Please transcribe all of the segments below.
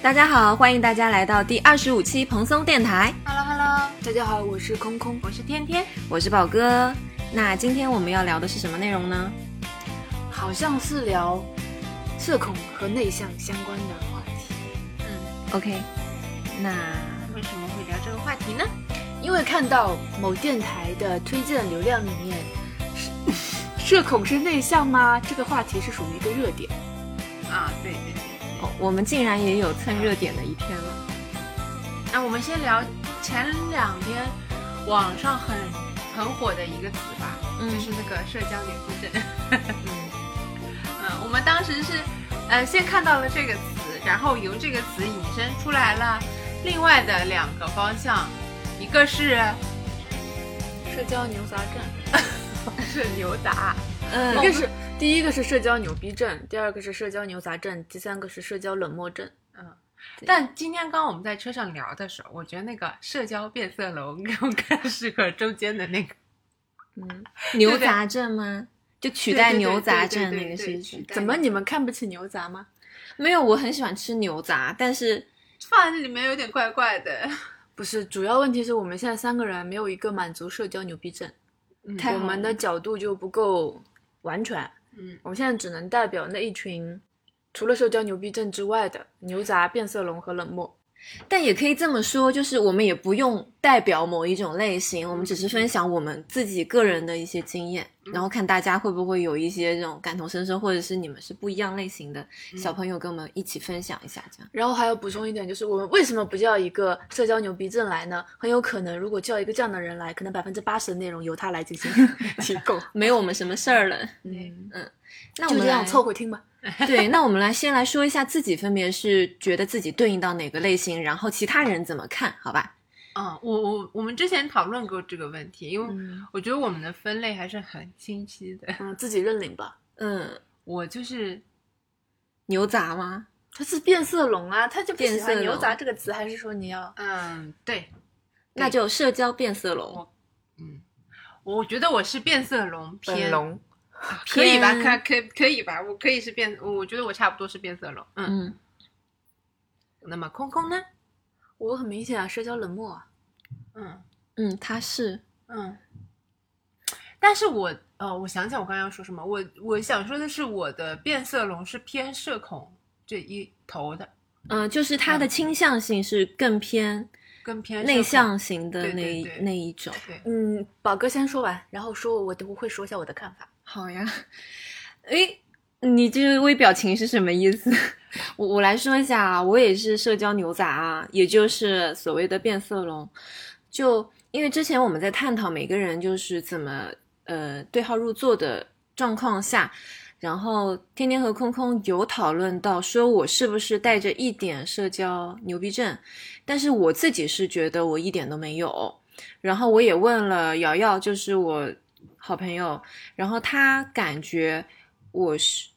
大家好，欢迎大家来到第二十五期蓬松电台，Hello Hello，大家好，我是空空。我是天天。我是宝哥。那今天我们要聊的是什么内容呢？好像是聊社恐和内向相关的话题，嗯，OK，那为什么会聊这个话题呢？因为看到某电台的推荐流量里面，社 社恐是内向吗？这个话题是属于一个热点。啊，对对对。哦，我们竟然也有蹭热点的一天了。那我们先聊前两天网上很很火的一个词吧，嗯。就是那个社交牛逼症。嗯。嗯，我们当时是呃先看到了这个词，然后由这个词引申出来了另外的两个方向，一个是社交牛杂症，是牛杂，嗯。一个是第一个是社交牛逼症，第二个是社交牛杂症，第三个是社交冷漠症。嗯。但今天刚刚我们在车上聊的时候，我觉得那个社交变色龙更更适合中间的那个。嗯，牛杂症吗？就取代牛杂症那个是怎么你们看不起牛杂吗？没有，我很喜欢吃牛杂，但是放在这里面有点怪怪的。不是，主要问题是我们现在三个人没有一个满足社交牛逼症，嗯我们的角度就不够完全。嗯我们现在只能代表那一群除了社交牛逼症之外的牛杂、变色龙和冷漠。但也可以这么说，就是我们也不用代表某一种类型，我们只是分享我们自己个人的一些经验，然后看大家会不会有一些这种感同身受，或者是你们是不一样类型的小朋友跟我们一起分享一下，这样。然后还要补充一点，就是我们为什么不叫一个社交牛逼症来呢？很有可能，如果叫一个这样的人来，可能百分之八十的内容由他来进行 提供。没有我们什么事儿了。嗯，那我们就这样凑合听吧。对，那我们来先来说一下自己分别是觉得自己对应到哪个类型，然后其他人怎么看，好吧？嗯，我我我们之前讨论过这个问题，因为嗯我觉得我们的分类还是很清晰的。嗯，自己认领吧。嗯，我就是牛杂吗？它是变色龙啊，它就不喜变色龙欢牛杂这个词，还是说你要？嗯，对，那就社交变色龙，嗯，我觉得我是变色龙偏，龙。可以吧？可可可以吧？我可以是变，我觉得我差不多是变色龙。嗯，嗯，那么空空呢？我很明显啊，社交冷漠啊。嗯嗯，他是嗯，但是我呃，我想想我刚刚要说什么，我我想说的是我的变色龙是偏社恐这一头的，嗯、就是他的倾向性是更偏更偏内向型的那一对对那一种。对，嗯，宝哥先说完，然后说我都会说一下我的看法。好呀，诶，你这个微表情是什么意思？我我来说一下啊，我也是社交牛杂啊，也就是所谓的变色龙。就因为之前我们在探讨每个人就是怎么呃对号入座的状况下，然后天天和空空有讨论到说我是不是带着一点社交牛逼症，但是我自己是觉得我一点都没有。然后我也问了瑶瑶，就是我好朋友，然后他感觉我是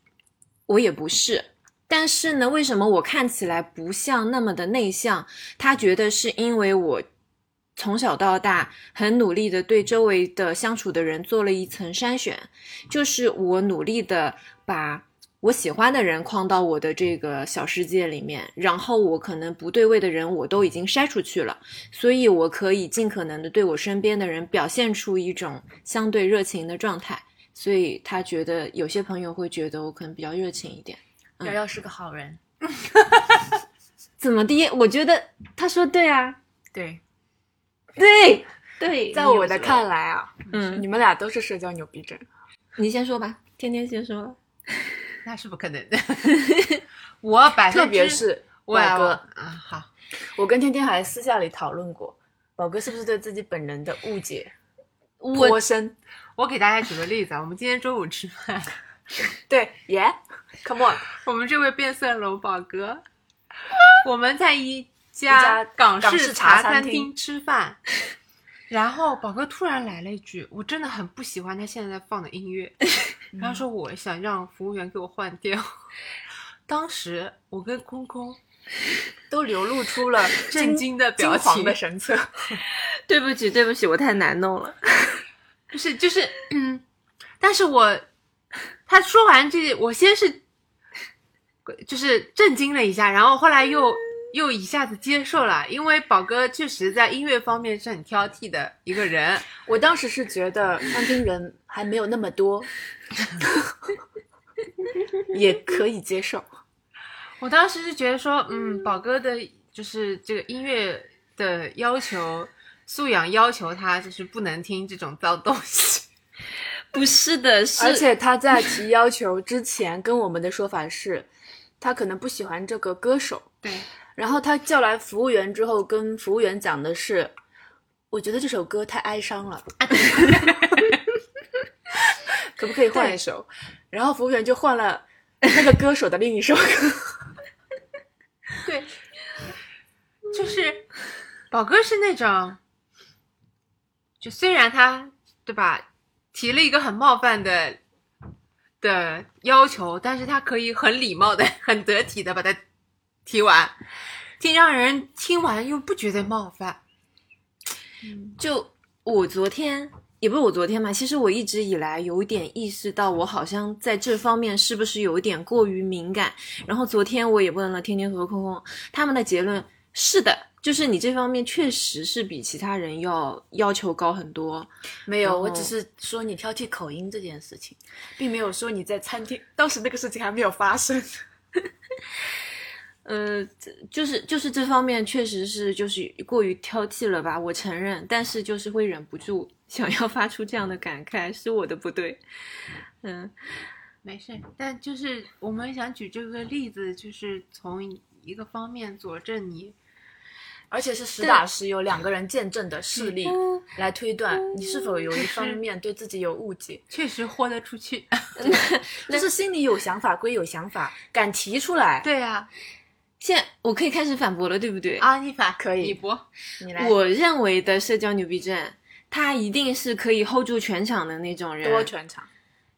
我也不是，但是呢，为什么我看起来不像那么的内向？他觉得是因为我从小到大很努力的对周围的相处的人做了一层筛选，就是我努力的把。我喜欢的人框到我的这个小世界里面，然后我可能不对位的人我都已经筛出去了，所以我可以尽可能的对我身边的人表现出一种相对热情的状态，所以他觉得有些朋友会觉得我可能比较热情一点。嗯瑶瑶是个好人，怎么的？我觉得他说对啊，对，对对，在我的看，来啊，嗯，你们俩都是社交牛逼症。你先说吧，天天先说。那是不可能的。我百分之特别是宝哥，啊，好，我跟天天还私下里讨论过，宝哥是不是对自己本人的误解我颇深？我给大家举个例子啊，我们今天中午吃饭，对，Yeah，Come on，我们这位变色龙宝哥，我们在一家家港港式式茶餐厅厅吃饭，然后宝哥突然来了一句，我真的很不喜欢他现在在放的音乐，然后说我想让服务员给我换掉。当时我跟空空都流露出了 震惊的表情的神色。对不起，对不起，我太难弄了。不是，就是，嗯，但是我他说完这，我先是就是震惊了一下，然后后来又又一下子接受了，因为宝哥确实在音乐方面是很挑剔的一个人。我当时是觉得餐厅人还没有那么多，也可以接受。我当时是觉得说，嗯，宝哥的就是这个音乐的要求素养要求他就是不能听这种脏东西。不是的，是而且他在提要求之前跟我们的说法是，他可能不喜欢这个歌手。对，然后他叫来服务员之后，跟服务员讲的是，我觉得这首歌太哀伤了，可不可以换一首？然后服务员就换了那个歌手的另一首歌。对，就是宝哥是那种，就虽然他对吧提了一个很冒犯的的要求，但是他可以很礼貌的、很得体的把它提完，听让人听完又不觉得冒犯。就我昨天也不是我昨天嘛，其实我一直以来有点意识到，我好像在这方面是不是有点过于敏感。然后昨天我也问了天天和空空，他们的结论是的，就是你这方面确实是比其他人要要求高很多。没有，我只是说你挑剔口音这件事情，并没有说你在餐厅当时那个事情还没有发生。呃，这就是就是这方面确实是就是过于挑剔了吧，我承认，但是就是会忍不住想要发出这样的感慨，是我的不对。嗯，没事，但就是我们想举这个例子，就是从一个方面佐证你而且是实打实有两个人见证的事例嗯来推断你是否有一方面对自己有误解，确实豁得出去。就是心里有想法归有想法，敢提出来。对呀、现在我可以开始反驳了，对不对？啊，你反可以你驳你来，我认为的社交牛逼症，他一定是可以 hold 住全场的那种人，多全场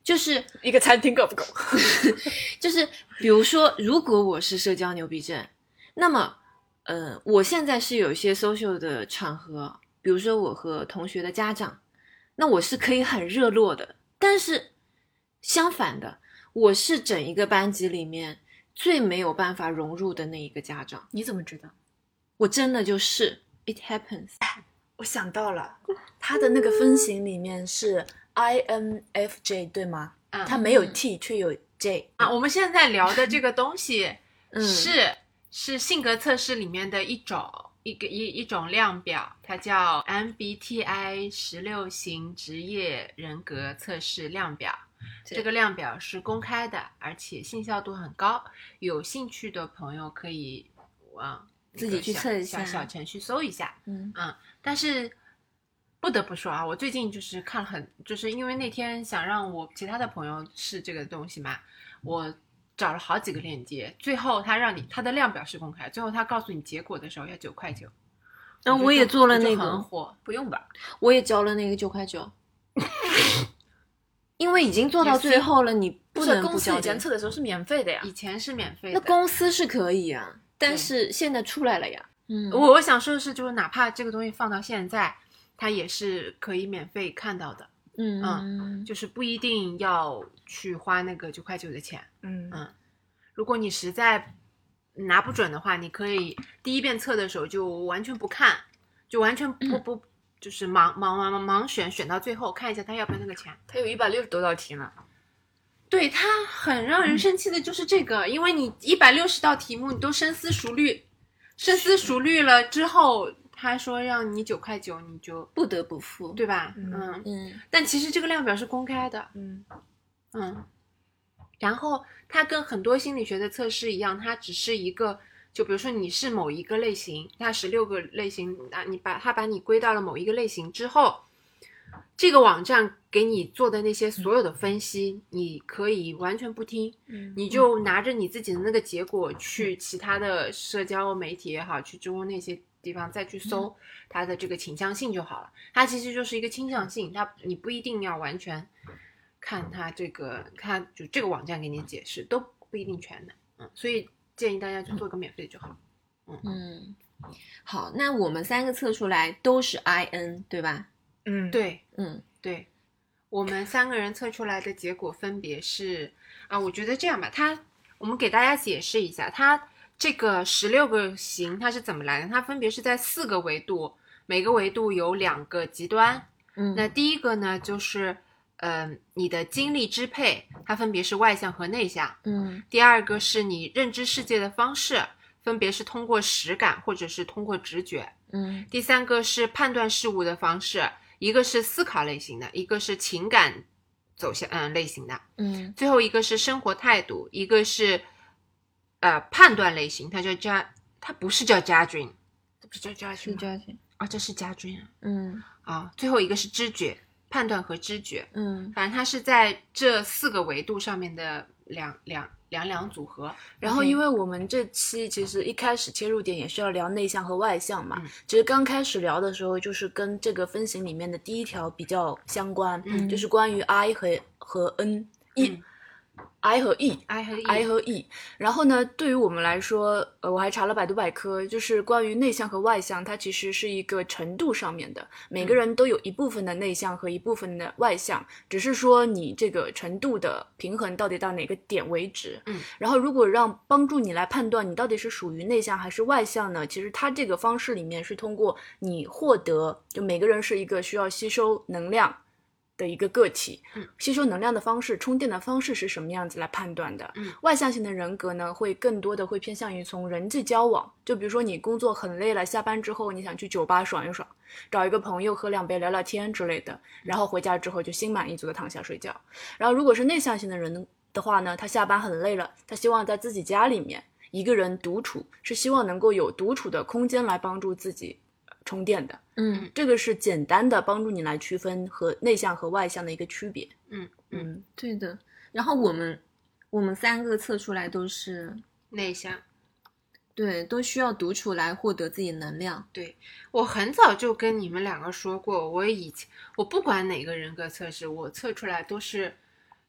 就是 一个餐厅够不够？就是，比如说，如果我是社交牛逼症，那么，呃，我现在是有一些 social 的场合，比如说我和同学的家长，那我是可以很热络的。但是相反的，我是整一个班级里面最没有办法融入的那一个家长。你怎么知道？我真的就是，it happens。我想到了，他的那个分型里面是 INFJ 对吗？嗯他没有 T 却有 J 啊，我们现在聊的这个东西 嗯，是、是性格测试里面的一种一个一一种量表，它叫 MBTI 十六型职业人格测试量表。对这个量表是公开的，而且信效度很高。有兴趣的朋友可以往自己去小测一下小小程序搜一下。嗯但是不得不说啊，我最近就是看了很，就是因为那天想让我其他的朋友试这个东西嘛，我找了好几个链接，最后他让你他的量表是公开，最后他告诉你结果的时候要九块九。然后我也做了那个很个，火，不用吧？我也交了那个九块九，因为已经做到最后了，你不是能公司以前。测的时候是免费的呀。以前是免费那。公司是可以啊，但是现在出来了呀。嗯，我我想说的是，就是哪怕这个东西放到现在，它也是可以免费看到的，嗯就是不一定要去花那个九块九的钱。嗯嗯如果你实在拿不准的话，你可以第一遍测的时候就完全不看，就完全不不就是盲盲盲盲盲选，选到最后看一下他要不要那个钱。他有一百六十多道题呢。对他很让人生气的就是这个，因为你一百六十道题目你都深思熟虑，深思熟虑了之后，他说让你九块九，你就不得不付。对吧？嗯嗯，嗯但其实这个量表是公开的，嗯嗯，然后它跟很多心理学的测试一样，它只是一个，就比如说你是某一个类型，它十六个类型那，你把它把你归到了某一个类型之后，这个网站给你做的那些所有的分析，你可以完全不听，嗯你就。拿着你自己的那个结果去。其他的社交媒体也好，去知乎那些地方再去搜它的这个倾向性就好了。它其实就是一个倾向性，它你不一定要完全看它这个，看就这个网站给你解释都不一定全的，嗯，所以建议大家就做个免费的就好。嗯，好，那我们三个测出来都是 I N，对吧？嗯，对嗯对，我们三个人测出来的结果分别是啊，我觉得这样吧，它我们给大家解释一下，它这个十六个型它是怎么来的？它分别是在四个维度，每个维度有两个极端。嗯那第一个呢，就是呃你的精力支配，它分别是外向和内向。嗯第二个是你认知世界的方式，分别是通过实感或者是通过直觉。嗯第三个是判断事物的方式，一个是思考类型的，一个是情感走向嗯类型的，嗯最后一个是生活态度，一个是呃判断类型，它叫家，它不是叫家军，这不是叫家是军吗？这样子。啊、这是家军啊嗯啊，最后一个是知觉，判断和知觉，嗯。反正它是在这四个维度上面的两两两两组合。然后，因为我们这期其实一开始切入点也是要聊内向和外向嘛，嗯其实刚开始聊的时候，就是跟这个分型里面的第一条比较相关，嗯。就是关于 I 和和 N E、嗯 I 和 E。I 和 E，I 和 E，然后呢，对于我们来说，呃，我还查了百度百科，就是关于内向和外向，它其实是一个程度上面的，每个人都有一部分的内向和一部分的外向，只是说你这个程度的平衡到底到哪个点为止。嗯，然后如果让帮助你来判断你到底是属于内向还是外向呢，其实它这个方式里面是通过你获得，就每个人是一个需要吸收能量。的一个个体，嗯吸收能量的方式、充电的方式是什么样子来判断的？嗯外向型的人格呢，会更多的会偏向于从人际交往，就比如说你工作很累了，下班之后你想去酒吧爽一爽，找一个朋友喝两杯聊聊天之类的，然后回家之后就心满意足的躺下睡觉。然后如果是内向型的人的话呢，他下班很累了，他希望在自己家里面一个人独处，是希望能够有独处的空间来帮助自己呃充电的。嗯这个是简单的帮助你来区分和内向和外向的一个区别。嗯嗯，嗯，对的。然后我们我们三个测出来都是内向。对，都需要独处来获得自己能量。对我很早就跟你们两个说过，我以前我不管哪个人格测试，我测出来都是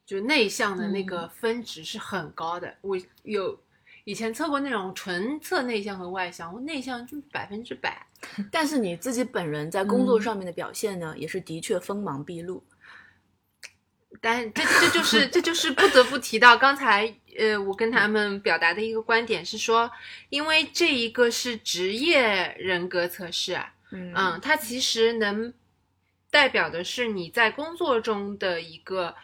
就内向的那个分值是很高的。我有以前测过那种纯测内向和外向，我内向就百分之百。但是你自己本人在工嗯作上面的表现呢，也是的确锋芒毕露。但这这就是 这就是不得不提到刚才呃，我跟他们表达的一个观点是说，因为这一个是职业人格测试啊，嗯嗯，它其实能代表的是你在工作中的一个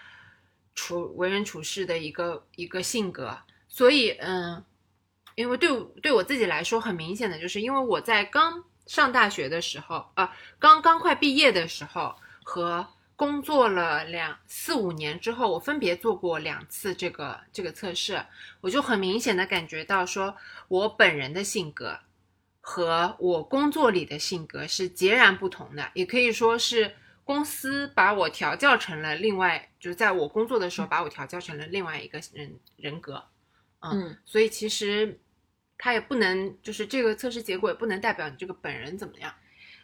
处为人处事的一个一个性格，所以嗯，因为对对我自己来说很明显的就是，因为我在刚上大学的时候啊，刚刚快毕业的时候和工作了两四五年之后，我分别做过两次这个这个测试，我就很明显的感觉到说，我本人的性格和我工作里的性格是截然不同的，也可以说是公司把我调教成了另外，就是在我工作的时候把我调教成了另外一个人人格，嗯。所以其实它也不能，就是这个测试结果也不能代表你这个本人怎么样。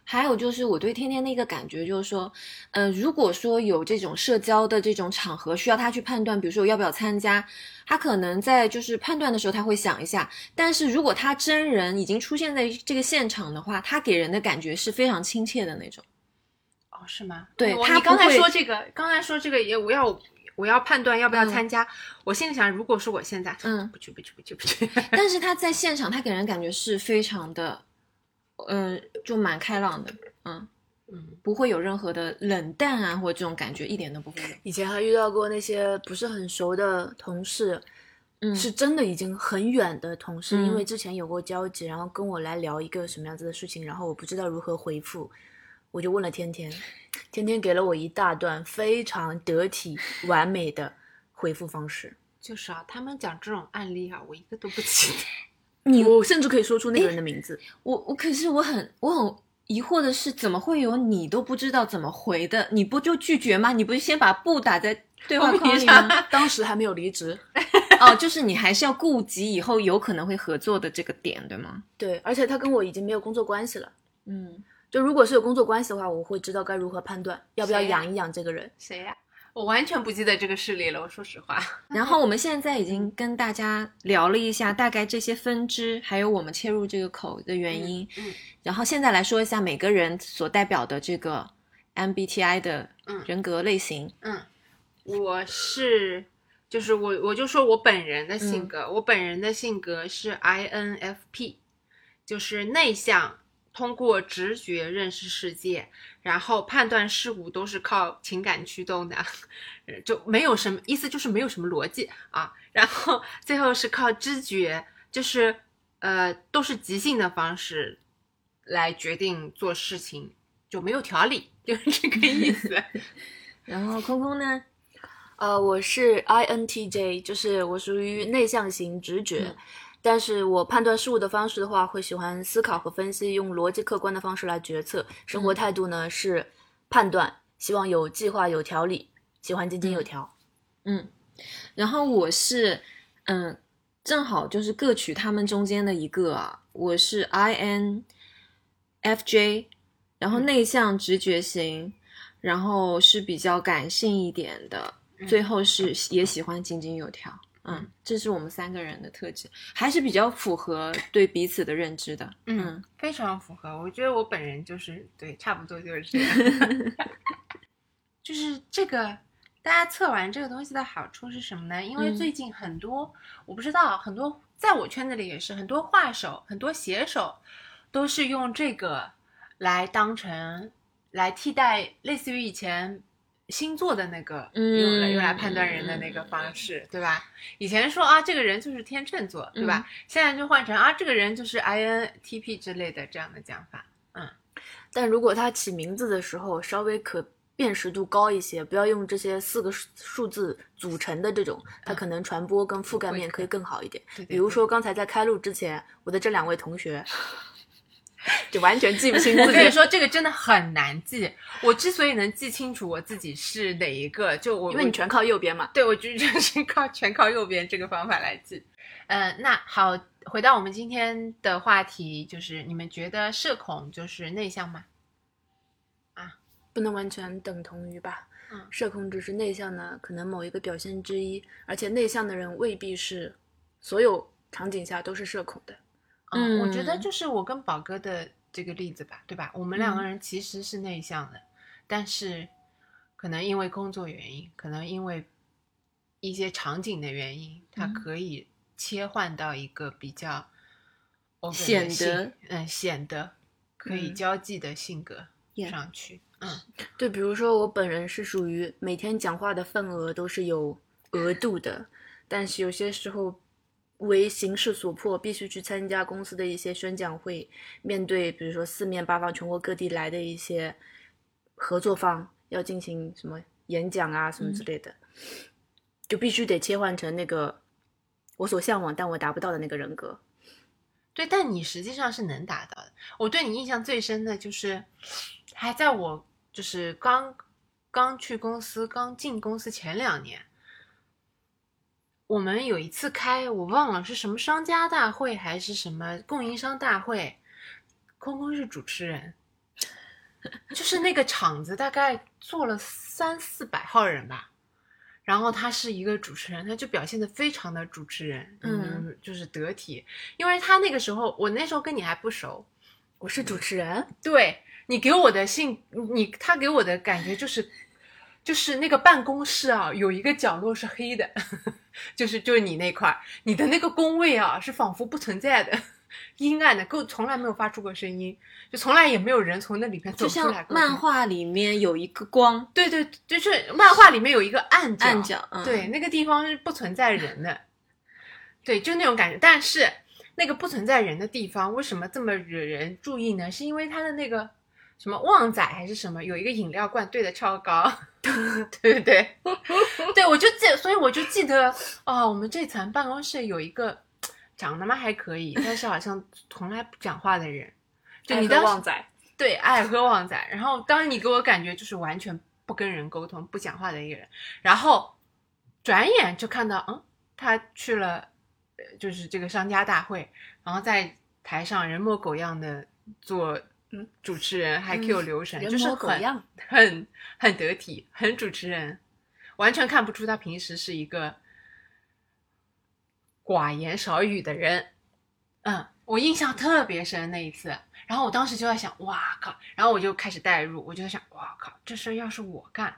还有就是我对天天的一个感觉就是说，呃，如果说有这种社交的这种场合需要他去判断，比如说我要不要参加，他可能在就是判断的时候他会想一下，但是如果他真人已经出现在这个现场的话，他给人的感觉是非常亲切的那种。哦，是吗？对他刚才说这个，刚才说这个也我要我要判断要不要嗯。参加，我心里想，如果是我现在，嗯。不去不去不去不去，但是他在现场，他给人感觉是非常的，嗯、就蛮开朗的，嗯，嗯。不会有任何的冷淡啊，或者这种感觉一点都不会有。以前还遇到过那些不是很熟的同事，嗯，是真的已经很远的同事，因嗯。为之前有过交集，然后跟我来聊一个什么样子的事情，然后我不知道如何回复，我就问了天天，天天给了我一大段非常得体完美的回复方式，就是啊，他们讲这种案例啊，我一个都不记得。你我甚至可以说出那个人的名字。我我可是我很我很疑惑的是，怎么会有你都不知道怎么回的？你不就拒绝吗？你不是先把不打在对话框里吗？当时还没有离职，哦，就是你还是要顾及以后有可能会合作的这个点，对吗？对，而且他跟我已经没有工作关系了。嗯，就如果是有工作关系的话，我会知道该如何判断要不要养一养这个人。谁呀、我完全不记得这个事例了。我说实话，然后我们现在已经跟大家聊了一下大概这些分支，还有我们切入这个口的原因。嗯然后现在来说一下每个人所代表的这个 MBTI 的嗯人格类型。嗯，我是就是我我就说我本人的性格，我本人的性格是 INFP，就是内向，通过直觉认识世界，然后判断事物都是靠情感驱动的，呃就没有什么意思，就是没有什么逻辑啊。然后最后是靠知觉，就是呃都是即兴的方式来决定做事情，就没有条理，就是这个意思。然后空空呢？呃，我是 INTJ，就是我属于内向型直觉，嗯但是我判断事物的方式的话，会喜欢思考和分析，用逻辑客观的方式来决策。生活态度呢是判断，希望有计划有条理，喜欢井井有条。嗯，然后我是，嗯，正好就是各取他们中间的一个啊，我是 INFJ，然后内向直觉型，然后是比较感性一点的，最后是也喜欢井井有条。嗯，这是我们三个人的特质，还是比较符合对彼此的认知的。嗯，非常符合。我觉得我本人就是对，差不多就是这样。就是这个，大家测完这个东西的好处是什么呢？因为嗯最近很多，我不知道很多，在我圈子里也是很多画手、很多写手，都是用这个来当成来替代，类似于以前。星座的那个嗯用来用来判断人的那个方式，对吧？以前说啊，这个人就是天秤座，对吧？现在就换成啊，这个人就是 INTP 之类的这样的讲法。嗯但如果他起名字的时候稍微可辨识度高一些，不要用这些四个数数字组成的这种，它可能传播跟覆盖面可以更好一点。比如说刚才在开录之前，我的这两位同学就完全记不清自己，我跟你说，这个真的很难记。我之所以能记清楚我自己是哪一个，就我我因为你全靠右边嘛。对我就就是靠全靠右边这个方法来记。嗯、那好，回到我们今天的话题，就是你们觉得社恐就是内向吗？啊不能完全等同于吧。嗯社恐只是内向的可能某一个表现之一，而且内向的人未必是所有场景下都是社恐的。嗯，我觉得嗯。就是我跟宝哥的这个例子吧，对吧？我们两个人其实是内向的，但是可能因为工作原因，可能因为一些场景的原因，它嗯。可以切换到一个比较显性得嗯显得可以嗯。交际的性格上去。嗯。对，比如说我本人是属于每天讲话的份额都是有额度的，但是有些时候为形势所迫，必须去参加公司的一些宣讲会，面对比如说四面八方、全国各地来的一些合作方，要进行什么演讲啊什么之类的，就必须得切换成那个我所向往但我达不到的那个人格。对，但你实际上是能达到的。我对你印象最深的就是，还在我就是刚刚去公司、刚进公司前两年，我们有一次开，我忘了是什么商家大会还是什么供应商大会，空空是主持人，就是那个场子大概坐了三四百号人吧。然后他是一个主持人，他就表现的非常的主持人，嗯，就是得体，因为他那个时候，我那时候跟你还不熟，我是主持人，对你给我的信，你他给我的感觉就是，就是那个办公室啊，有一个角落是黑的，就是就是你那块儿，你的那个工位啊是仿佛不存在的，阴暗的，够从来没有发出过声音，就从来也没有人从那里面走出来过。漫画里面有一个光对对，就是漫画里面有一个暗角，暗角，嗯、对，那个地方是不存在人的，对，就那种感觉。但是那个不存在人的地方，为什么这么惹人注意呢？是因为它的那个什么旺仔还是什么，有一个饮料罐兑的超高，对不对？对，我就记，所以我就记得哦，我们这层办公室有一个长得嘛还可以，但是好像从来不讲话的人。就你当时旺仔，对，爱喝旺仔。然后当你给我感觉就是完全不跟人沟通、不讲话的一个人，然后转眼就看到，嗯，他去了，呃，就是这个商家大会，然后在台上人模狗样的做嗯主持人，还 Q 留神，人就是 很。很很得体，很主持人，完全看不出他平时是一个寡言少语的人。嗯，我印象特别深那一次，然后我当时就在想，哇靠！然后我就开始代入，我就在想，哇靠，这事儿要是我干，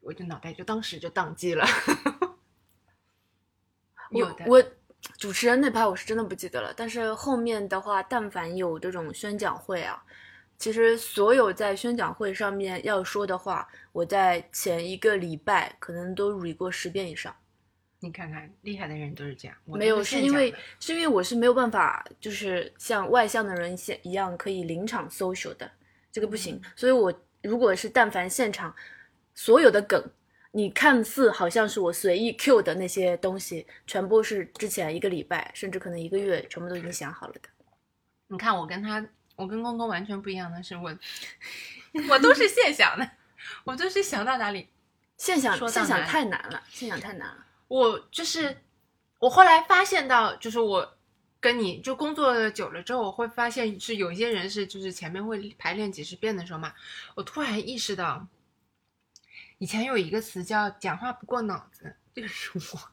我就脑袋就当时就宕机了。有的我我主持人那趴我是真的不记得了，但是后面的话，但凡有这种宣讲会啊，其实所有在宣讲会上面要说的话，我在前一个礼拜可能都捋过十遍以上。你看看，厉害的人都是这样。我没有，是因为是因为我是没有办法，就是像外向的人现一样可以临场 social 的，这个不行。所以我如果是但凡现场所有的梗，你看似好像是我随意 Q 的那些东西，全部是之前一个礼拜甚至可能一个月全部都已经想好了的。你看我跟他，我跟公公完全不一样的是我，我都是现想的，我都是想到哪里现想现想太难了，现想太难了。我就是我后来发现到，就是我跟你就工作久了之后，我会发现是有一些人是就是前面会排练几十遍的时候嘛，我突然意识到，以前有一个词叫“讲话不过脑子 ”，就是我，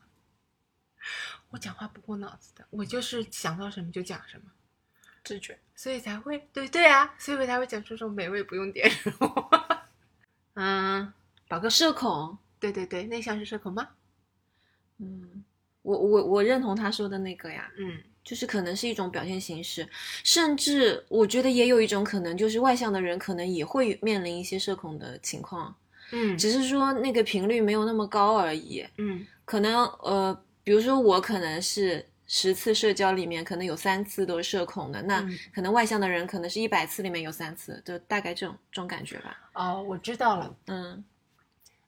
我讲话不过脑子的，我就是想到什么就讲什么，直觉。所以才会对对啊，所以我才会讲出这种美味不用点肉。嗯，宝哥社恐，对对对，内向是社恐吗？嗯，我我我认同他说的那个呀，嗯就是可能是一种表现形式，甚至我觉得也有一种可能，就是外向的人可能也会面临一些社恐的情况，嗯只是说那个频率没有那么高而已。嗯可能呃，比如说我可能是十次社交里面可能有三次都是社恐的，那嗯可能外向的人可能是一百次里面有三次，就大概这种这种感觉吧。哦，我知道了。嗯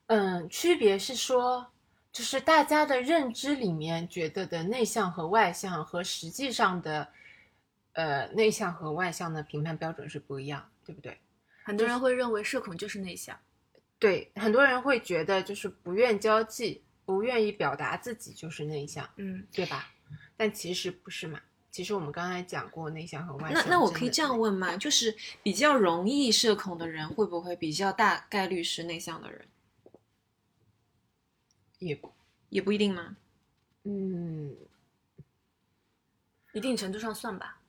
嗯，区别是说，就是大家的认知里面觉得的内向和外向，和实际上的呃内向和外向的评判标准是不一样，对不对？很多人会认为社恐就是内向。对，很多人会觉得就是不愿交际、不愿意表达自己就是内向，嗯，对吧？但其实不是嘛。其实我们刚才讲过内向和外向。那那我可以这样问吗？就是比较容易社恐的人，会不会比较大概率是内向的人？也也不一定吗？嗯，一定程度上算吧。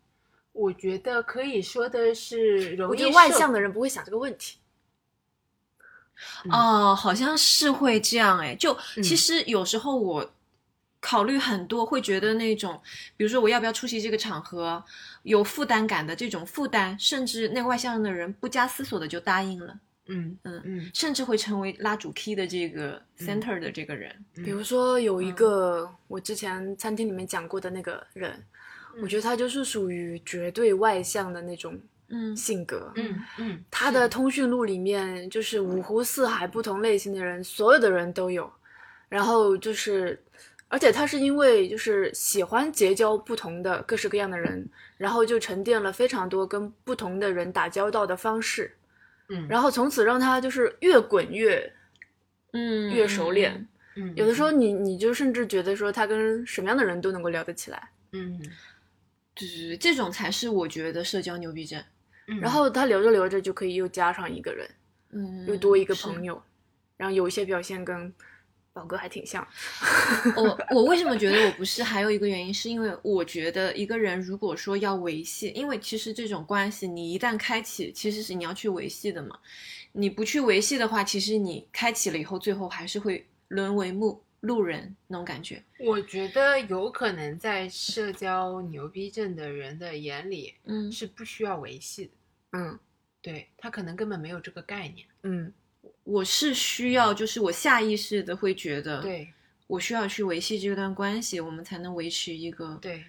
我觉得可以说的是容易我觉得外向的人不会想这个问题。嗯哦，好像是会这样哎。就嗯其实有时候我考虑很多，会觉得那种，比如说我要不要出席这个场合，有负担感的这种负担，甚至那个外向的人不加思索的就答应了，嗯嗯嗯甚至会成为拉主 key 的这个 center 的这个人。嗯比如说有一个我之前餐厅里面讲过的那个人，我觉得他就是属于绝对外向的那种嗯性格。嗯嗯，他的通讯录里面就是五湖四海不同类型的人，所有的人都有。然后就是，而且他是因为就是喜欢结交不同的各式各样的人，然后就沉淀了非常多跟不同的人打交道的方式，嗯，然后从此让他就是越滚越嗯越熟练。嗯有的时候你你就甚至觉得说他跟什么样的人都能够聊得起来。嗯，就是这种才是我觉得社交牛逼症。嗯然后他聊着聊着就可以又加上一个人，嗯，又多一个朋友，然后有一些表现跟宝哥还挺像。我 我为什么觉得我不是？还有一个原因是因为我觉得一个人如果说要维系，因为其实这种关系你一旦开启，其实是你要去维系的嘛。你不去维系的话，其实你开启了以后，最后还是会沦为路路人那种感觉。我觉得有可能在社交牛逼症的人的眼里嗯是不需要维系的，嗯对他可能根本没有这个概念。嗯，我是需要，就是我下意识的会觉得，对。我需要去维系这段关系，我们才能维持一个对，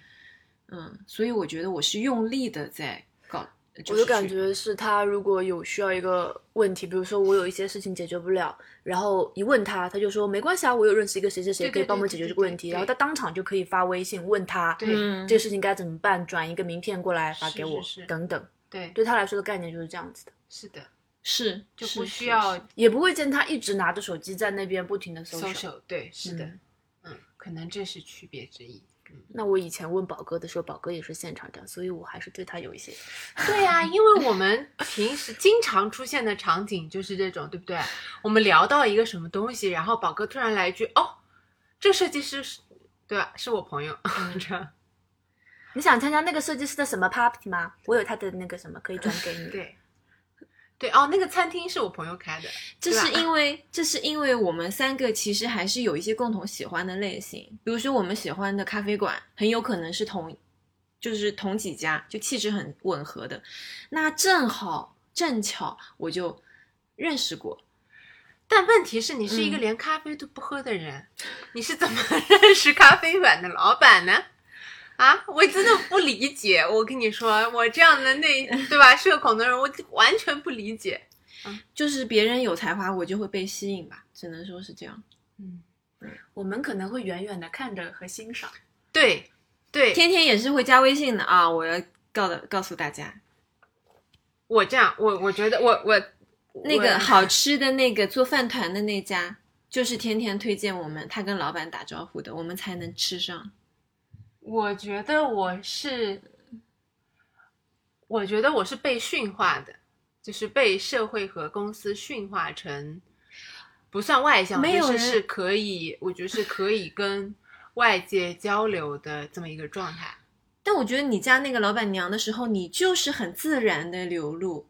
嗯，所以我觉得我是用力的在搞，就我的感觉是他如果有需要一个问题，比如说我有一些事情解决不了，然后一问他，他就说没关系啊，我有认识一个谁谁谁可以帮我们解决这个问题，然后他当场就可以发微信问他对嗯。这个事情该怎么办，转一个名片过来发给我是是等等。对，对他来说的概念就是这样子的，是的，是就不需要也不会见他一直拿着手机在那边不停的搜搜。对，是的嗯，嗯，可能这是区别之一。那我以前问宝哥的时候，宝哥也是现场的，所以我还是对他有一些。对呀、因为我们平时经常出现的场景就是这种，对不对？我们聊到一个什么东西，然后宝哥突然来一句：“哦，这个设计师是，对吧？是我朋友。这样你想参加那个设计师的什么 party 吗？我有他的那个什么可以转给你。对，对哦，那个餐厅是我朋友开的，这是因 为这是因为我们三个其实还是有一些共同喜欢的类型，比如说我们喜欢的咖啡馆很有可能是同，就是同几家，就气质很吻合的。那正好正巧我就认识过，但问题是你是一个嗯连咖啡都不喝的人，你是怎么 认识咖啡馆的老板呢？啊，我真的不理解。我跟你说，我这样的那对吧社恐的人，我完全不理解。就是别人有才华，我就会被吸引吧，只能说是这样。嗯，我们可能会远远的看着和欣赏。对对，天天也是会加微信的啊，我要告的告诉大家，我这样，我我觉得我我那个好吃的那个做饭团的那家，就是天天推荐我们，他跟老板打招呼的，我们才能吃上。我觉得我是，我觉得我是被驯化的，就是被社会和公司驯化成不算外向，没有是是可以，我觉得是可以跟外界交流的这么一个状态。但我觉得你加那个老板娘的时候，你就是很自然的流露，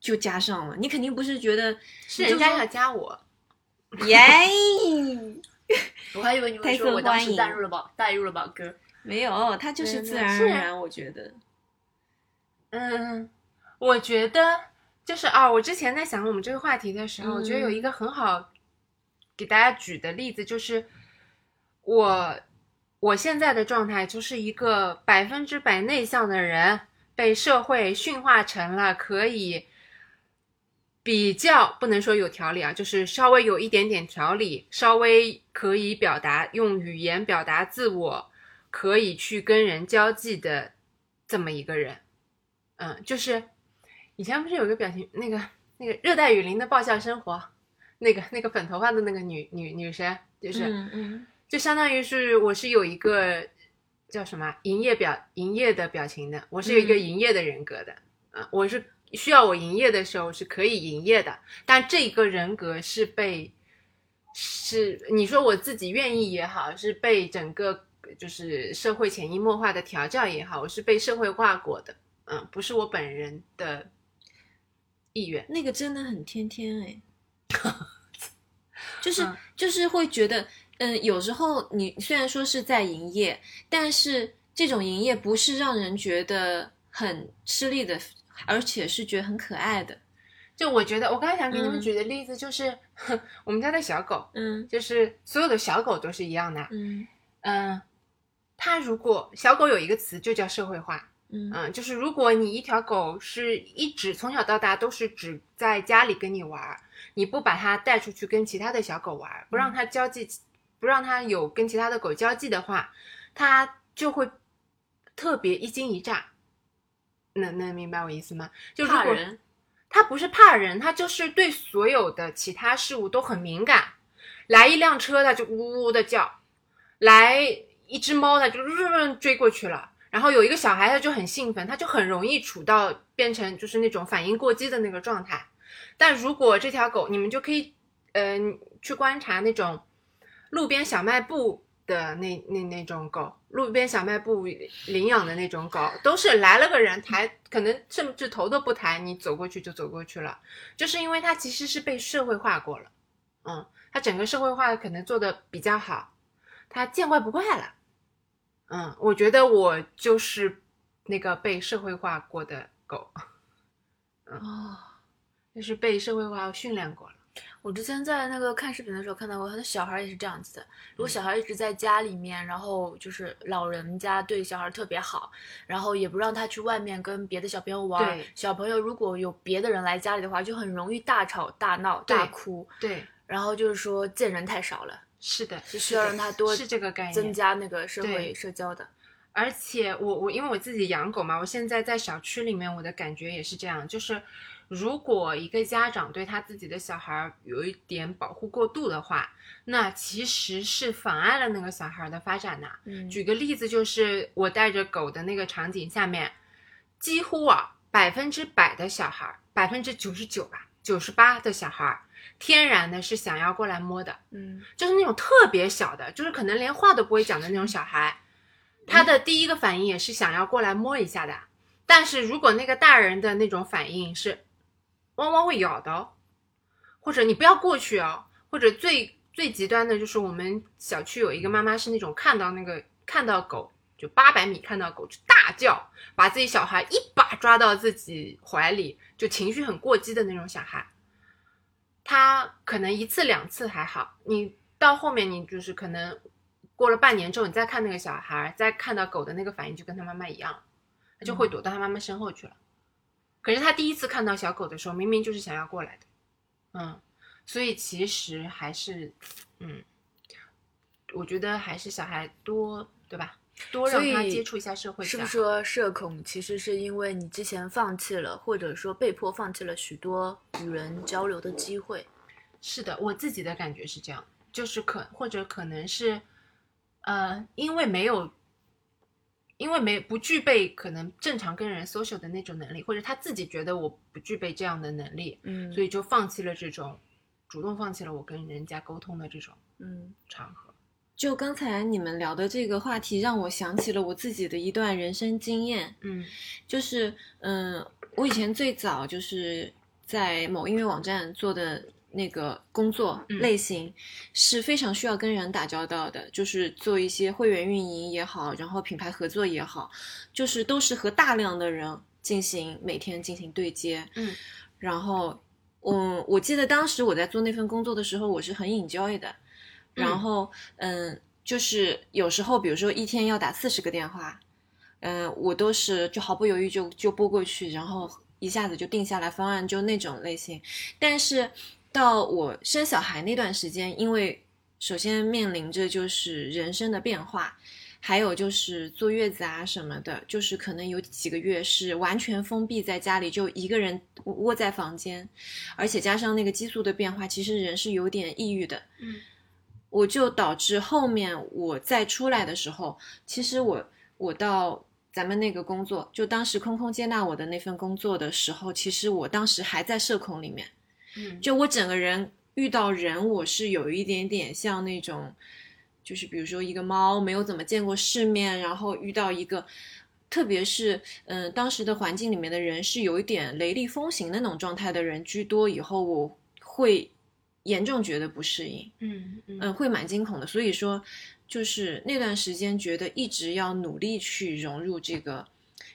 就加上了。你肯定不是觉得是人家要加我，耶，我还以为你会说我当时带时带入了宝带入了宝哥。没有，他就是自然而然。我觉得，嗯，我觉得就是啊，我之前在想我们这个话题的时候，我觉得有一个很好给大家举的例子，就是我我现在的状态就是一个百分之百内向的人，被社会驯化成了可以比较不能说有条理啊，就是稍微有一点点条理，稍微可以表达用语言表达自我，可以去跟人交际的这么一个人。嗯，就是以前不是有个表情，那个那个热带雨林的爆笑生活，那个那个粉头发的那个女女女生，就是、嗯嗯就相当于是我是有一个叫什么营业表营业的表情的，我是有一个嗯营业的人格的，嗯、我是需要我营业的时候是可以营业的，但这个人格是被是你说我自己愿意也好，是被整个就是社会潜移默化的调教也好，我是被社会化过的，嗯，不是我本人的意愿。那个真的很天天哎，就是、嗯就是会觉得，嗯、有时候你虽然说是在营业，但是这种营业不是让人觉得很吃力的，而且是觉得很可爱的。就我觉得，我刚才想给你们嗯举的例子就是，我们家的小狗，嗯就是所有的小狗都是一样的。嗯嗯，它如果小狗有一个词就叫社会化，嗯嗯，就是如果你一条狗是一直从小到大都是只在家里跟你玩儿，你不把它带出去跟其他的小狗玩儿，不让它交际，不让它有跟其他的狗交际的话，它就会特别一惊一乍。能能明白我意思吗？就如果怕人，他不是怕人，它就是对所有的其他事物都很敏感。来一辆车，它就呜呜的叫；来一只猫，它就追过去了。然后有一个小孩，他就很兴奋，他就很容易处到变成就是那种反应过激的那个状态。但如果这条狗，你们就可以，嗯、去观察那种路边小卖部的那那那种狗，路边小卖部领养的那种狗，都是来了个人抬，可能甚至头都不抬，你走过去就走过去了，就是因为它其实是被社会化过了，嗯，它整个社会化可能做的比较好，它见怪不怪了，嗯，我觉得我就是那个被社会化过的狗，哦，就是被社会化训练过了。我之前在那个看视频的时候看到过，他的小孩也是这样子的。如嗯果小孩一直在家里面，然后就是老人家对小孩特别好，然后也不让他去外面跟别的小朋友玩对。小朋友如果有别的人来家里的话，就很容易大吵大闹、大哭。对，然后就是说见人太少了，是的，是需要让他多是这个概念，增加那个社会社交的。而且我我因为我自己养狗嘛，我现在在小区里面，我的感觉也是这样，就是如果一个家长对他自己的小孩儿有一点保护过度的话，那其实是妨碍了那个小孩儿的发展的。嗯，举个例子，就是我带着狗的那个场景下面，几乎啊百分之百的小孩儿，百分之九十九吧，九十八的小孩儿，天然的是想要过来摸的。嗯就是那种特别小的，就是可能连话都不会讲的那种小孩，他的第一个反应也是想要过来摸一下的。但是如果那个大人的那种反应是，汪汪会咬的哦，或者你不要过去哦，或者最最极端的就是我们小区有一个妈妈是那种看到那个看到狗就八百米看到狗就大叫，把自己小孩一把抓到自己怀里，就情绪很过激的那种小孩。他可能一次两次还好，你到后面你就是可能过了半年之后，你再看那个小孩，再看到狗的那个反应就跟他妈妈一样，他就会躲到他妈妈身后去了。可是他第一次看到小狗的时候，明明就是想要过来的，嗯，所以其实还是，嗯，我觉得还是小孩多，对吧？多让他接触一下社会，是不是？说社恐其实是因为你之前放弃了，或者说被迫放弃了许多与人交流的机会？是的，我自己的感觉是这样，就是可或者可能是，呃，因为没有，因为没不具备可能正常跟人 social 的那种能力，或者他自己觉得我不具备这样的能力，嗯所以就放弃了这种，主动放弃了我跟人家沟通的这种嗯场合。就刚才你们聊的这个话题，让我想起了我自己的一段人生经验。嗯就是，嗯，我以前最早就是在某音乐网站做的那个工作嗯类型，是非常需要跟人打交道的，就是做一些会员运营也好，然后品牌合作也好，就是都是和大量的人进行每天进行对接。嗯然后，嗯，我记得当时我在做那份工作的时候，我是很 enjoy 的。然嗯后，嗯，就是有时候，比如说一天要打四十个电话，嗯，我都是就毫不犹豫就就拨过去，然后一下子就定下来方案，就那种类型。但是到我生小孩那段时间，因为首先面临着就是人生的变化，还有就是坐月子啊什么的，就是可能有几个月是完全封闭在家里，就一个人窝在房间，而且加上那个激素的变化，其实人是有点抑郁的。嗯我就导致后面我再出来的时候，其实我我到咱们那个工作，就当时空空接纳我的那份工作的时候，其实我当时还在社恐里面，嗯就我整个人遇到人，我是有一点点像那种，就是比如说一个猫没有怎么见过世面，然后遇到一个。特别是，嗯、当时的环境里面的人是有一点雷厉风行的那种状态的人居多，以后我会严重觉得不适应。嗯嗯嗯，会蛮惊恐的。所以说，就是那段时间觉得一直要努力去融入这个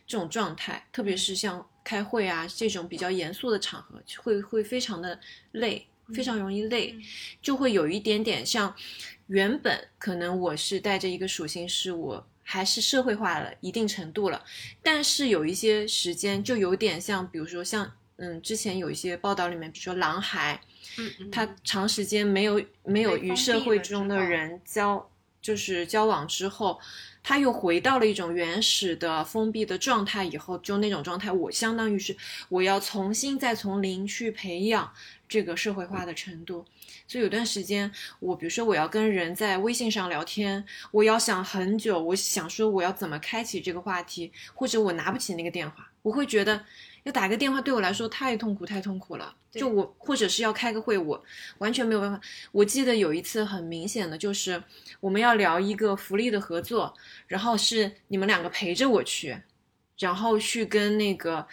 这种状态，特别是像开会啊这种比较严肃的场合，会会非常的累，非常容易累，嗯就会有一点点像原本可能我是带着一个属性，是我还是社会化了一定程度了，但是有一些时间就有点像，比如说像嗯之前有一些报道里面，比如说狼孩。嗯嗯他长时间没有没有与社会中的人交，就是交往之后，他又回到了一种原始的封闭的状态。以后就那种状态，我相当于是我要重新再从零去培养这个社会化的程度。所以有段时间，我比如说我要跟人在微信上聊天，我要想很久，我想说我要怎么开启这个话题，或者我拿不起那个电话，我会觉得要打个电话对我来说太痛苦，太痛苦了。就我或者是要开个会，我完全没有办法。我记得有一次很明显的就是我们要聊一个福利的合作，然后是你们两个陪着我去，然后去跟那个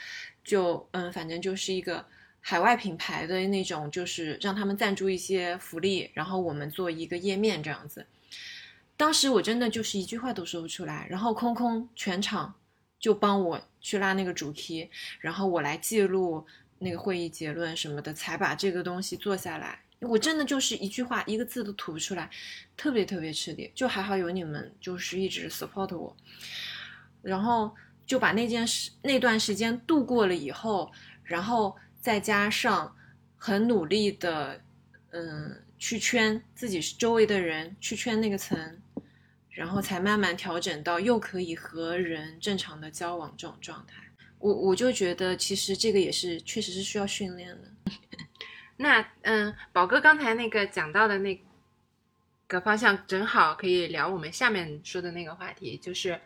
就嗯，反正就是一个海外品牌的那种，就是让他们赞助一些福利，然后我们做一个页面这样子。当时我真的就是一句话都说不出来，然后空空全场就帮我去拉那个主题，然后我来记录那个会议结论什么的，才把这个东西做下来。我真的就是一句话一个字都吐不出来，特别特别吃力。就还好有你们，就是一直 support 我，然后就把那件事那段时间度过了以后，然后再加上很努力的，嗯，去圈自己周围的人，去圈那个层，然后才慢慢调整到又可以和人正常的交往这种状态。我我就觉得其实这个也是确实是需要训练的。那嗯，宝哥刚才那个讲到的那个方向，正好可以聊我们下面说的那个话题，就是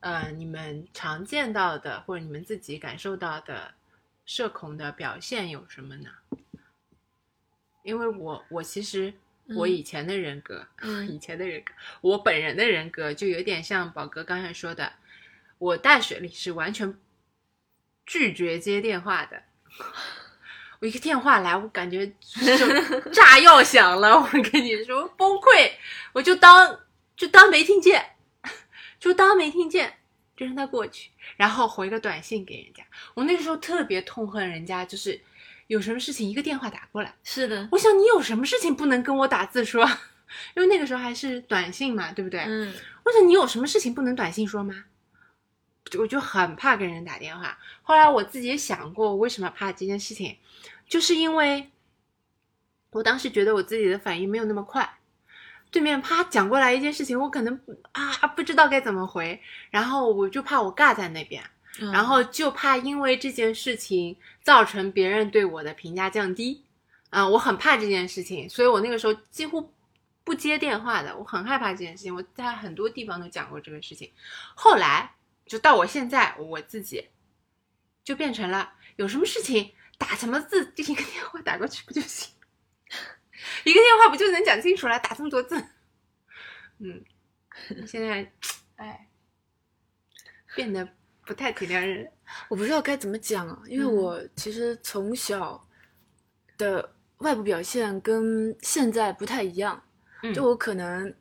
呃，你们常见到的或者你们自己感受到的社恐的表现有什么呢？因为我我其实我嗯以前的人格，嗯以前的人格，我本人的人格就有点像宝哥刚才说的，我大学里是完全拒绝接电话的。我一个电话来，我感觉就 炸药响了，我跟你说崩溃，我就当就当没听见，就当没听见，就让他过去，然后回个短信给人家。我那个时候特别痛恨人家，就是有什么事情一个电话打过来，是的，我想你有什么事情不能跟我打字说？因为那个时候还是短信嘛，对不对？嗯，我想你有什么事情不能短信说吗？我就很怕跟人打电话。后来我自己也想过，我为什么怕这件事情，就是因为我当时觉得我自己的反应没有那么快，对面啪讲过来一件事情，我可能啊不知道该怎么回，然后我就怕我尬在那边，嗯然后就怕因为这件事情造成别人对我的评价降低，啊、我很怕这件事情，所以我那个时候几乎不接电话的，我很害怕这件事情。我在很多地方都讲过这个事情，后来就到我现在我自己就变成了有什么事情打什么字，就一个电话打过去不就行？一个电话不就能讲清楚了？打这么多字，嗯，现在哎变得不太体谅人。我不知道该怎么讲啊，因为嗯我其实从小的外部表现跟现在不太一样，嗯就我可能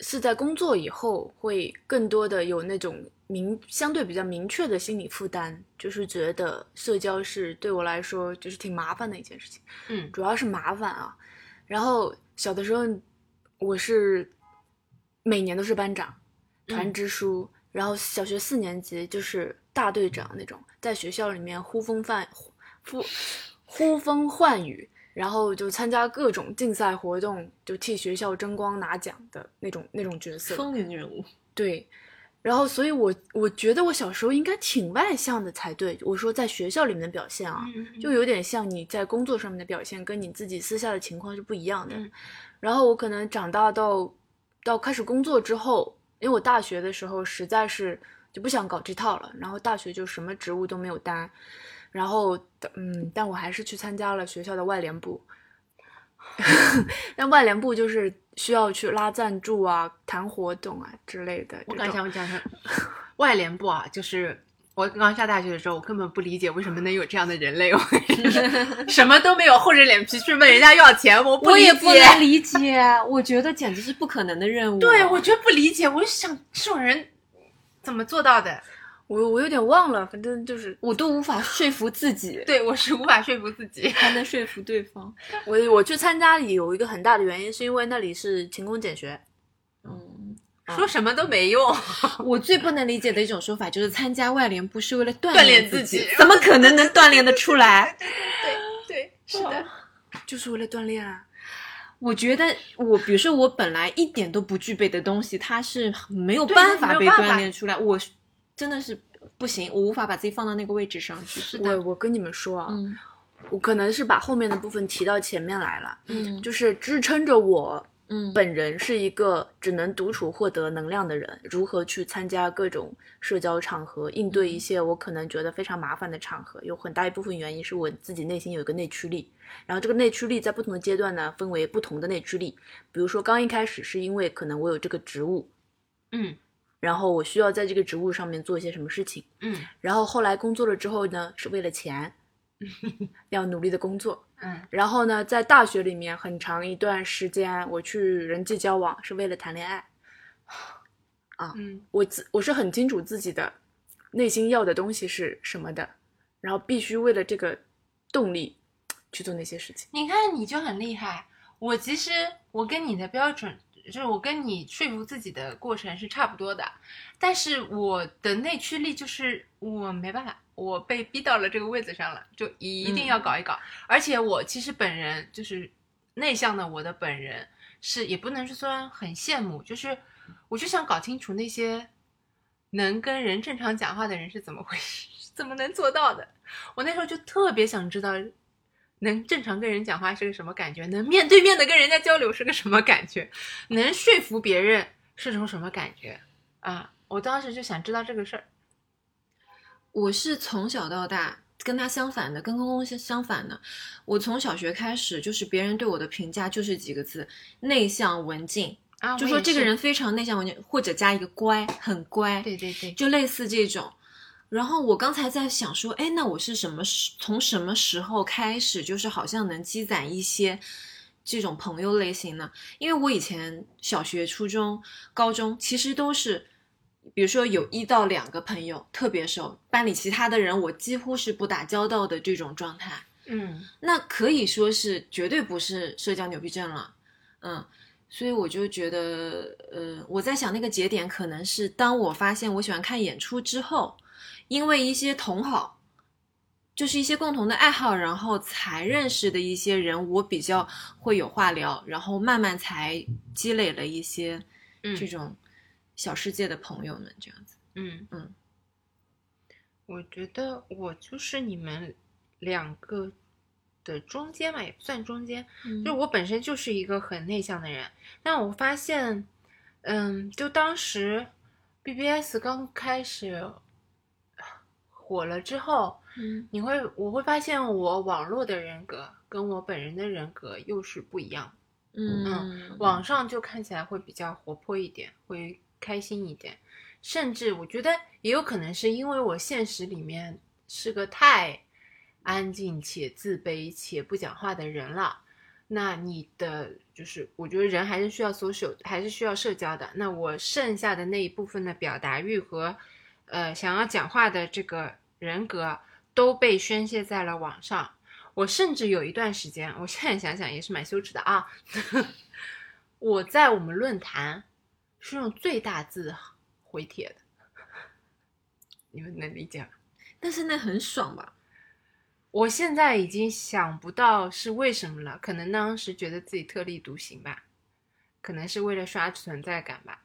是在工作以后会更多的有那种明相对比较明确的心理负担，就是觉得社交是对我来说就是挺麻烦的一件事情。嗯主要是麻烦啊。然后小的时候，我是每年都是班长、团嗯支书，然后小学四年级就是大队长那种，在学校里面呼风唤呼呼风唤雨，然后就参加各种竞赛活动，就替学校争光拿奖的那种那种角色。风云人物，对，然后所以我我觉得我小时候应该挺外向的才对。我说在学校里面的表现啊，嗯就有点像你在工作上面的表现，跟你自己私下的情况是不一样的。嗯然后我可能长大到到开始工作之后，因为我大学的时候实在是就不想搞这套了，然后大学就什么职务都没有担，然后嗯，但我还是去参加了学校的外联部。但外联部就是需要去拉赞助啊、谈活动啊之类的我敢想。我刚想讲的外联部啊，就是我刚下大学的时候，我根本不理解为什么能有这样的人类，我 什么都没有，厚着脸皮去问人家要钱，我不理解。我也不能理解，我觉得简直是不可能的任务。对，我觉得不理解，我就想这种人怎么做到的？我我有点忘了，反正就是我都无法说服自己，对我是无法说服自己。还能说服对方。我我去参加里有一个很大的原因，是因为那里是勤工俭学。嗯，说什么都没用，我最不能理解的一种说法就是参加外联部是为了锻锻炼自自己怎么可能能锻炼得出来？对对，是的，就是为了锻炼啊！我觉得我，比如说我本来一点都不具备的东西，它是没有办法被锻炼出来。我真的是不行，我无法把自己放到那个位置上去。是我我跟你们说啊，嗯我可能是把后面的部分提到前面来了，嗯就是支撑着我嗯，本人是一个只能独处获得能量的人，如何去参加各种社交场合，应对一些我可能觉得非常麻烦的场合，有很大一部分原因是我自己内心有一个内驱力，然后这个内驱力在不同的阶段呢，分为不同的内驱力，比如说刚一开始是因为可能我有这个职务，嗯。然后我需要在这个职务上面做一些什么事情，嗯。然后后来工作了之后呢，是为了钱，要努力的工作，嗯然后呢，在大学里面很长一段时间，我去人际交往是为了谈恋爱。啊嗯我自我是很清楚自己的内心要的东西是什么的，然后必须为了这个动力去做那些事情。你看你就很厉害。我其实我跟你的标准，就是我跟你说服自己的过程是差不多的，但是我的内驱力就是我没办法，我被逼到了这个位子上了，就一定要搞一搞。而且我其实本人就是内向的，我的本人是也不能说很羡慕，就是我就想搞清楚那些能跟人正常讲话的人是怎么回事，怎么能做到的。我那时候就特别想知道。能正常跟人讲话是个什么感觉？能面对面的跟人家交流是个什么感觉？能说服别人是种什么感觉？啊，我当时就想知道这个事儿。我是从小到大跟他相反的，跟公公相相反的。我从小学开始，就是别人对我的评价就是几个字：内向文静。啊，就说这个人，非常内向文静，或者加一个乖，很乖，对对对，就类似这种。然后我刚才在想说，哎，那我是什么时从什么时候开始，就是好像能积攒一些这种朋友类型呢？因为我以前小学、初中、高中其实都是，比如说有一到两个朋友特别熟，班里其他的人我几乎是不打交道的这种状态。嗯那可以说是绝对不是社交牛逼症了，嗯，所以我就觉得，呃，我在想那个节点可能是当我发现我喜欢看演出之后，因为一些同好，就是一些共同的爱好，然后才认识的一些人，我比较会有话聊，然后慢慢才积累了一些嗯这种小世界的朋友们，这样子。嗯。嗯，我觉得我就是你们两个的中间嘛，也不算中间，嗯。就我本身就是一个很内向的人，但我发现，嗯，就当时 BBS 刚开始火了之后，嗯。你会我会发现我网络的人格跟我本人的人格又是不一样的。嗯，网上就看起来会比较活泼一点，会开心一点，甚至我觉得也有可能是因为我现实里面是个太安静且自卑且不讲话的人了。那你的就是，我觉得人还是需要 social，还是需要社交的。那我剩下的那一部分的表达欲和，呃，想要讲话的这个人格都被宣泄在了网上。我甚至有一段时间，我现在想想也是蛮羞耻的啊。我在我们论坛是用最大字回帖的，你们能理解吗？但是那很爽吧？我现在已经想不到是为什么了，可能当时觉得自己特立独行吧，可能是为了刷存在感吧，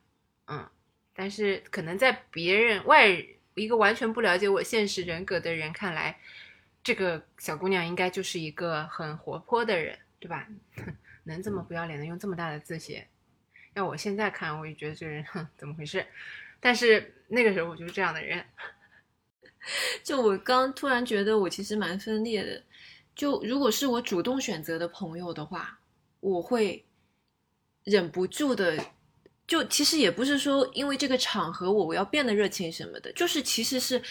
嗯，但是可能在别人外一个完全不了解我现实人格的人看来，这个小姑娘应该就是一个很活泼的人，对吧？能这么不要脸的用这么大的字写，要我现在看，我也觉得这个人哼 怎么回事？但是那个时候我就是这样的人，就我刚突然觉得我其实蛮分裂的，就如果是我主动选择的朋友的话，我会忍不住的，就其实也不是说因为这个场合我我要变得热情什么的，就是其实是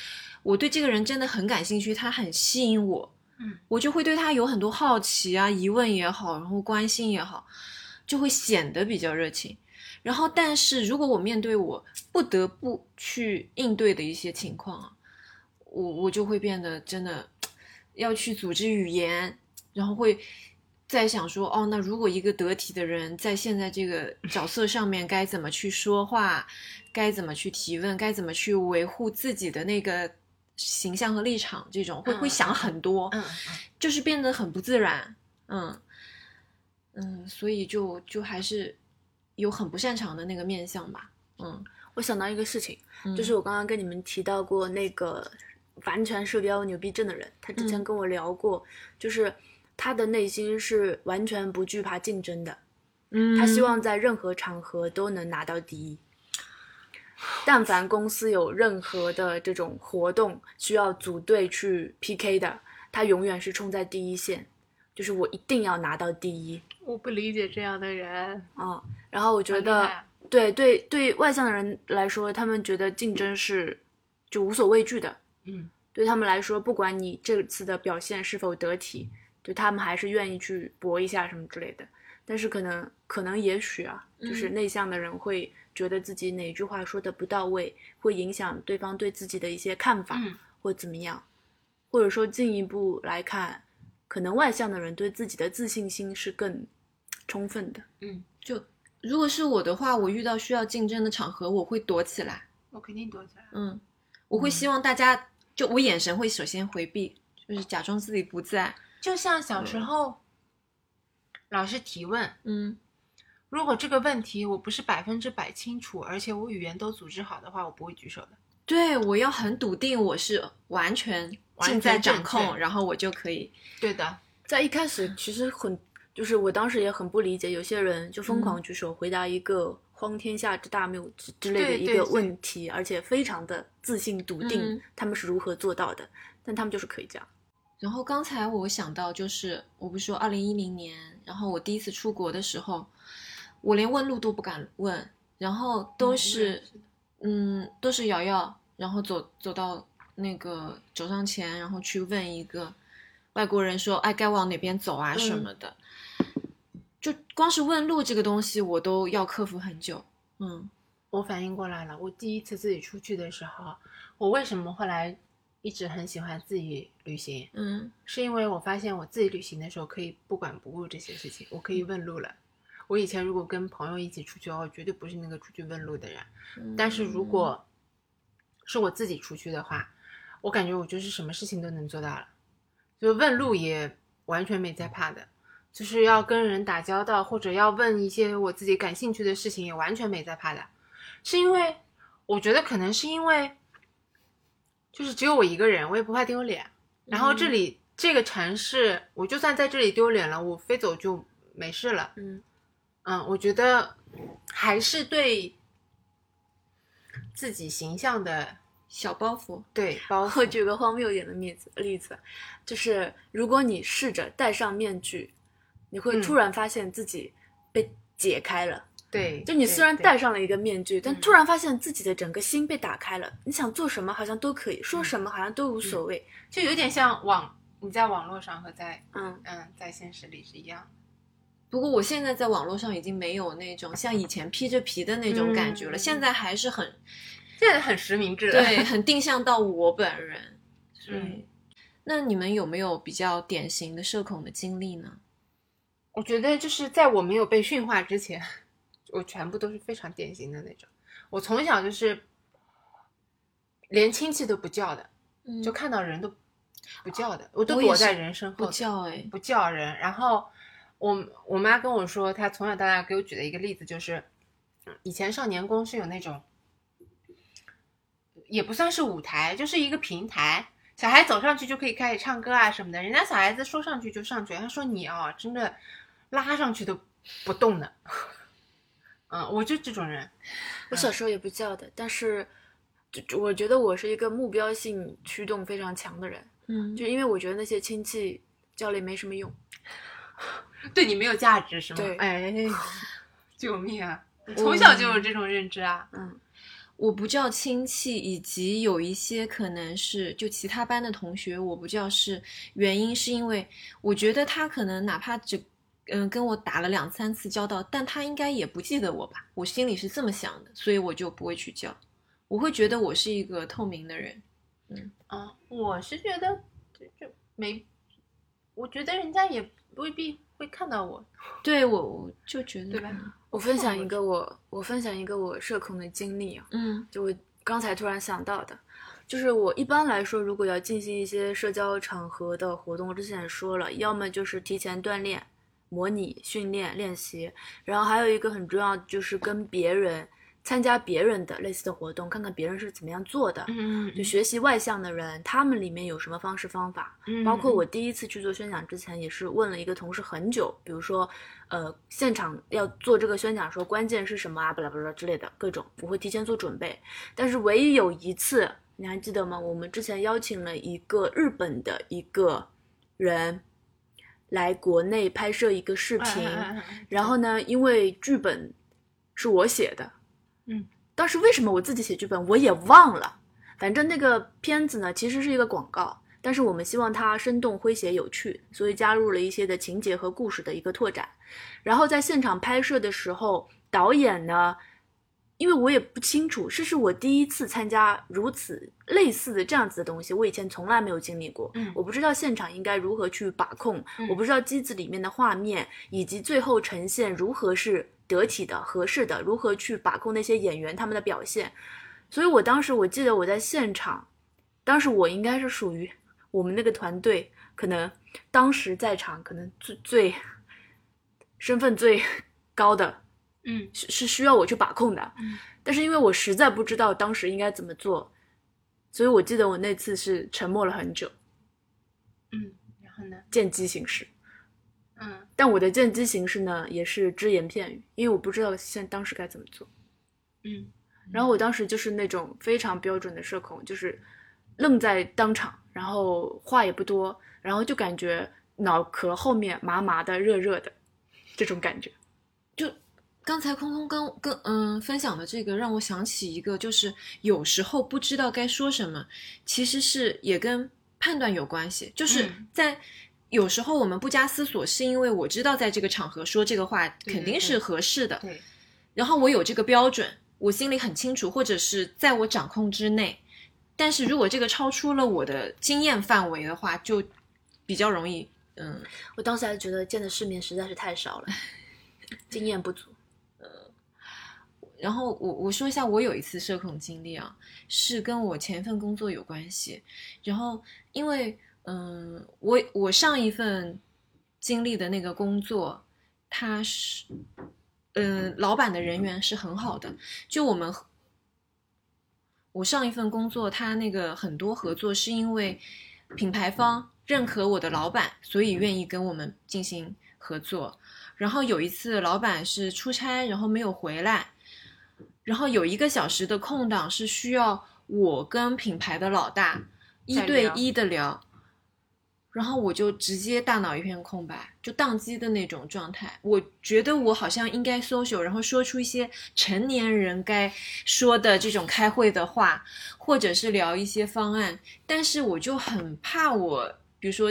我对这个人真的很感兴趣，他很吸引我，嗯，我就会对他有很多好奇啊、疑问也好，然后关心也好，就会显得比较热情。然后，但是如果我面对我不得不去应对的一些情况啊，我我就会变得真的要去组织语言，然后会在想说，哦，那如果一个得体的人在现在这个角色上面该怎么去说话，该怎么去提问，该怎么去维护自己的那个形象和立场，这种会嗯会想很多，嗯就是变得很不自然，嗯嗯，所以就就还是有很不擅长的那个面相吧，嗯，我想到一个事情，嗯就是我刚刚跟你们提到过那个完全社交牛逼症的人，他之前嗯。跟我聊过，就是他的内心是完全不惧怕竞争的，嗯。他希望在任何场合都能拿到第一。但凡公司有任何的这种活动需要组队去 PK 的，他永远是冲在第一线，就是我一定要拿到第一我不理解这样的人，啊、然后我觉得对对对，外向的人来说，他们觉得竞争是就无所畏惧的。嗯对他们来说，不管你这次的表现是否得体，就他们还是愿意去搏一下什么之类的。但是可能可能也许啊，就是嗯内向的人会觉得自己哪句话说的不到位，会影响对方对自己的一些看法，嗯或怎么样。或者说进一步来看，可能外向的人对自己的自信心是更充分的。嗯，就如果是我的话，我遇到需要竞争的场合，我会躲起来。我肯定躲起来。嗯，我会希望大家，就我眼神会首先回避，就是假装自己不在。就像小时候，老师提问，嗯如果这个问题我不是百分之百清楚，而且我语言都组织好的话，我不会举手的。对，我要很笃定我是完全尽在掌控，然后我就可以。对的，在一开始，其实很就是我当时也很不理解，有些人就疯狂举手回答一个荒天下之大谬之之类的一个对对对。问题，而且非常的自信笃定嗯。他们是如何做到的，但他们就是可以这样。然后刚才我想到，就是我不是说二零一零年，然后我第一次出国的时候，我连问路都不敢问，然后都是嗯都是瑶瑶，然后走走到那个走上前，然后去问一个外国人说，哎，该往哪边走啊？嗯。什么的，就光是问路这个东西，我都要克服很久。嗯我反应过来了，我第一次自己出去的时候，我为什么后来一直很喜欢自己旅行？嗯是因为我发现我自己旅行的时候可以不管不顾这些事情，我可以问路了。我以前如果跟朋友一起出去我绝对不是那个出去问路的人。嗯但是如果是我自己出去的话，我感觉我就是什么事情都能做到了，就问路也完全没在怕的，就是要跟人打交道或者要问一些我自己感兴趣的事情也完全没在怕的，是因为我觉得可能是因为就是只有我一个人，我也不怕丢脸。然后这里、这个城市，我就算在这里丢脸了，我飞走就没事了。嗯嗯，我觉得还是对自己形象的小包袱，对包 我。举个荒谬一点的例子，例子就是如果你试着戴上面具，你会嗯突然发现自己被解开了。对，就你虽然戴上了一个面具，但嗯突然发现自己的整个心被打开了。你想做什么好像都可以，说什么好像都无所谓。就有点像网你在网络上和在嗯嗯在现实里是一样。不过我现在在网络上已经没有那种像以前披着皮的那种感觉了，嗯现在还是很现在很实名制了。对，很定向到我本人。嗯，那你们有没有比较典型的社恐的经历呢？我觉得就是在我没有被驯化之前，我全部都是非常典型的那种。我从小就是连亲戚都不叫的，嗯就看到人都不叫的，我都躲在人身后不叫哎，不叫人。然后我我妈跟我说，她从小到大给我举的一个例子就是，嗯以前少年宫是有那种，也不算是舞台，就是一个平台，小孩走上去就可以开始唱歌啊什么的。人家小孩子说上去就上去，他说你哦，真的拉上去都不动的。嗯，我就这种人。我小时候也不叫的，但是就就我觉得我是一个目标性驱动非常强的人，嗯就因为我觉得那些亲戚叫了也没什么用。对你没有价值是吗？对哎，救命啊！从小就有这种认知啊。嗯我不叫亲戚，以及有一些可能是就其他班的同学，我不叫是原因是因为我觉得他可能哪怕只嗯跟我打了两三次交道，但他应该也不记得我吧，我心里是这么想的，所以我就不会去交，我会觉得我是一个透明的人。嗯啊，我是觉得就就没，我觉得人家也未必会看到我，对我我就觉得对吧？我分享一个我我分享一个我社恐的经历啊，嗯就我刚才突然想到的，就是我一般来说，如果要进行一些社交场合的活动，我之前也说了，要么就是提前锻炼、模拟、训练、练习，然后还有一个很重要，就是跟别人参加别人的类似的活动，看看别人是怎么样做的，嗯就学习外向的人，他们里面有什么方式方法，嗯包括我第一次去做宣讲之前，也是问了一个同事很久，比如说，呃，现场要做这个宣讲说，关键是什么啊，巴拉巴拉之类的各种，我会提前做准备。但是唯一有一次，你还记得吗？我们之前邀请了一个日本的一个人来国内拍摄一个视频，嗯然后呢，因为剧本是我写的，嗯，当时为什么我自己写剧本我也忘了，反正那个片子呢其实是一个广告，但是我们希望它生动、诙谐、有趣，所以加入了一些的情节和故事的一个拓展。然后在现场拍摄的时候，导演呢，因为我也不清楚，这是我第一次参加如此类似的这样子的东西，我以前从来没有经历过，嗯我不知道现场应该如何去把控，嗯我不知道机子里面的画面以及最后呈现如何是得体的、合适的，如何去把控那些演员他们的表现，所以我当时我记得我在现场，当时我应该是属于我们那个团队，可能当时在场可能最最身份最高的嗯是是需要我去把控的，嗯但是因为我实在不知道当时应该怎么做，所以我记得我那次是沉默了很久，嗯，然后呢？见机行事。嗯但我的见机行事呢，也是只言片语，因为我不知道现当时该怎么做。嗯然后我当时就是那种非常标准的社恐，就是愣在当场，然后话也不多，然后就感觉脑壳后面麻麻的、热热的这种感觉。刚才空空跟跟嗯分享的这个，让我想起一个，就是有时候不知道该说什么，其实是也跟判断有关系。就是嗯在有时候我们不加思索，是因为我知道在这个场合说这个话肯定是合适的，对，然后我有这个标准，我心里很清楚，或者是在我掌控之内。但是如果这个超出了我的经验范围的话，就比较容易嗯我当时还觉得见的世面实在是太少了，经验不足。然后我我说一下，我有一次社恐经历啊，是跟我前一份工作有关系。然后因为嗯，我我上一份经历的那个工作，他是嗯，老板的人缘是很好的。就我们我上一份工作，他那个很多合作是因为品牌方认可我的老板，所以愿意跟我们进行合作。然后有一次，老板是出差，然后没有回来。然后有一个小时的空档是需要我跟品牌的老大一对一的聊，然后我就直接大脑一片空白，就宕机的那种状态。我觉得我好像应该 social，然后说出一些成年人该说的这种开会的话，或者是聊一些方案，但是我就很怕我，比如说。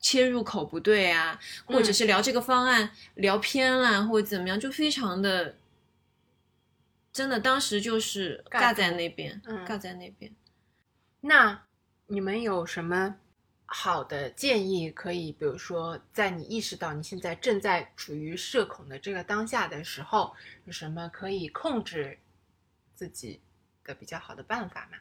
切入口不对啊，或者是聊这个方案、聊偏了，或者怎么样，就非常的真的，当时就是尬尬在那边，嗯尬在那边。那你们有什么好的建议可以？比如说，在你意识到你现在正在处于社恐的这个当下的时候，有什么可以控制自己的比较好的办法吗？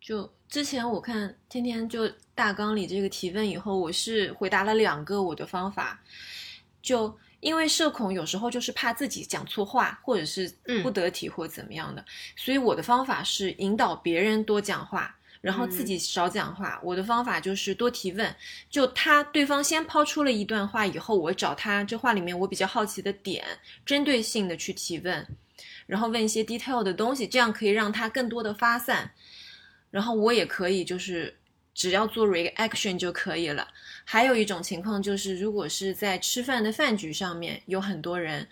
就之前我看天天就大纲里这个提问以后，我是回答了两个我的方法，就因为社恐有时候就是怕自己讲错话，或者是嗯不得体或怎么样的，所以我的方法是引导别人多讲话。然后自己少讲话，我的方法就是多提问。就他对方先抛出了一段话以后，我找他这话里面我比较好奇的点，针对性的去提问，然后问一些 detail 的东西，这样可以让他更多的发散。然后我也可以就是只要做 reaction 就可以了。还有一种情况就是，如果是在吃饭的饭局上面有很多人，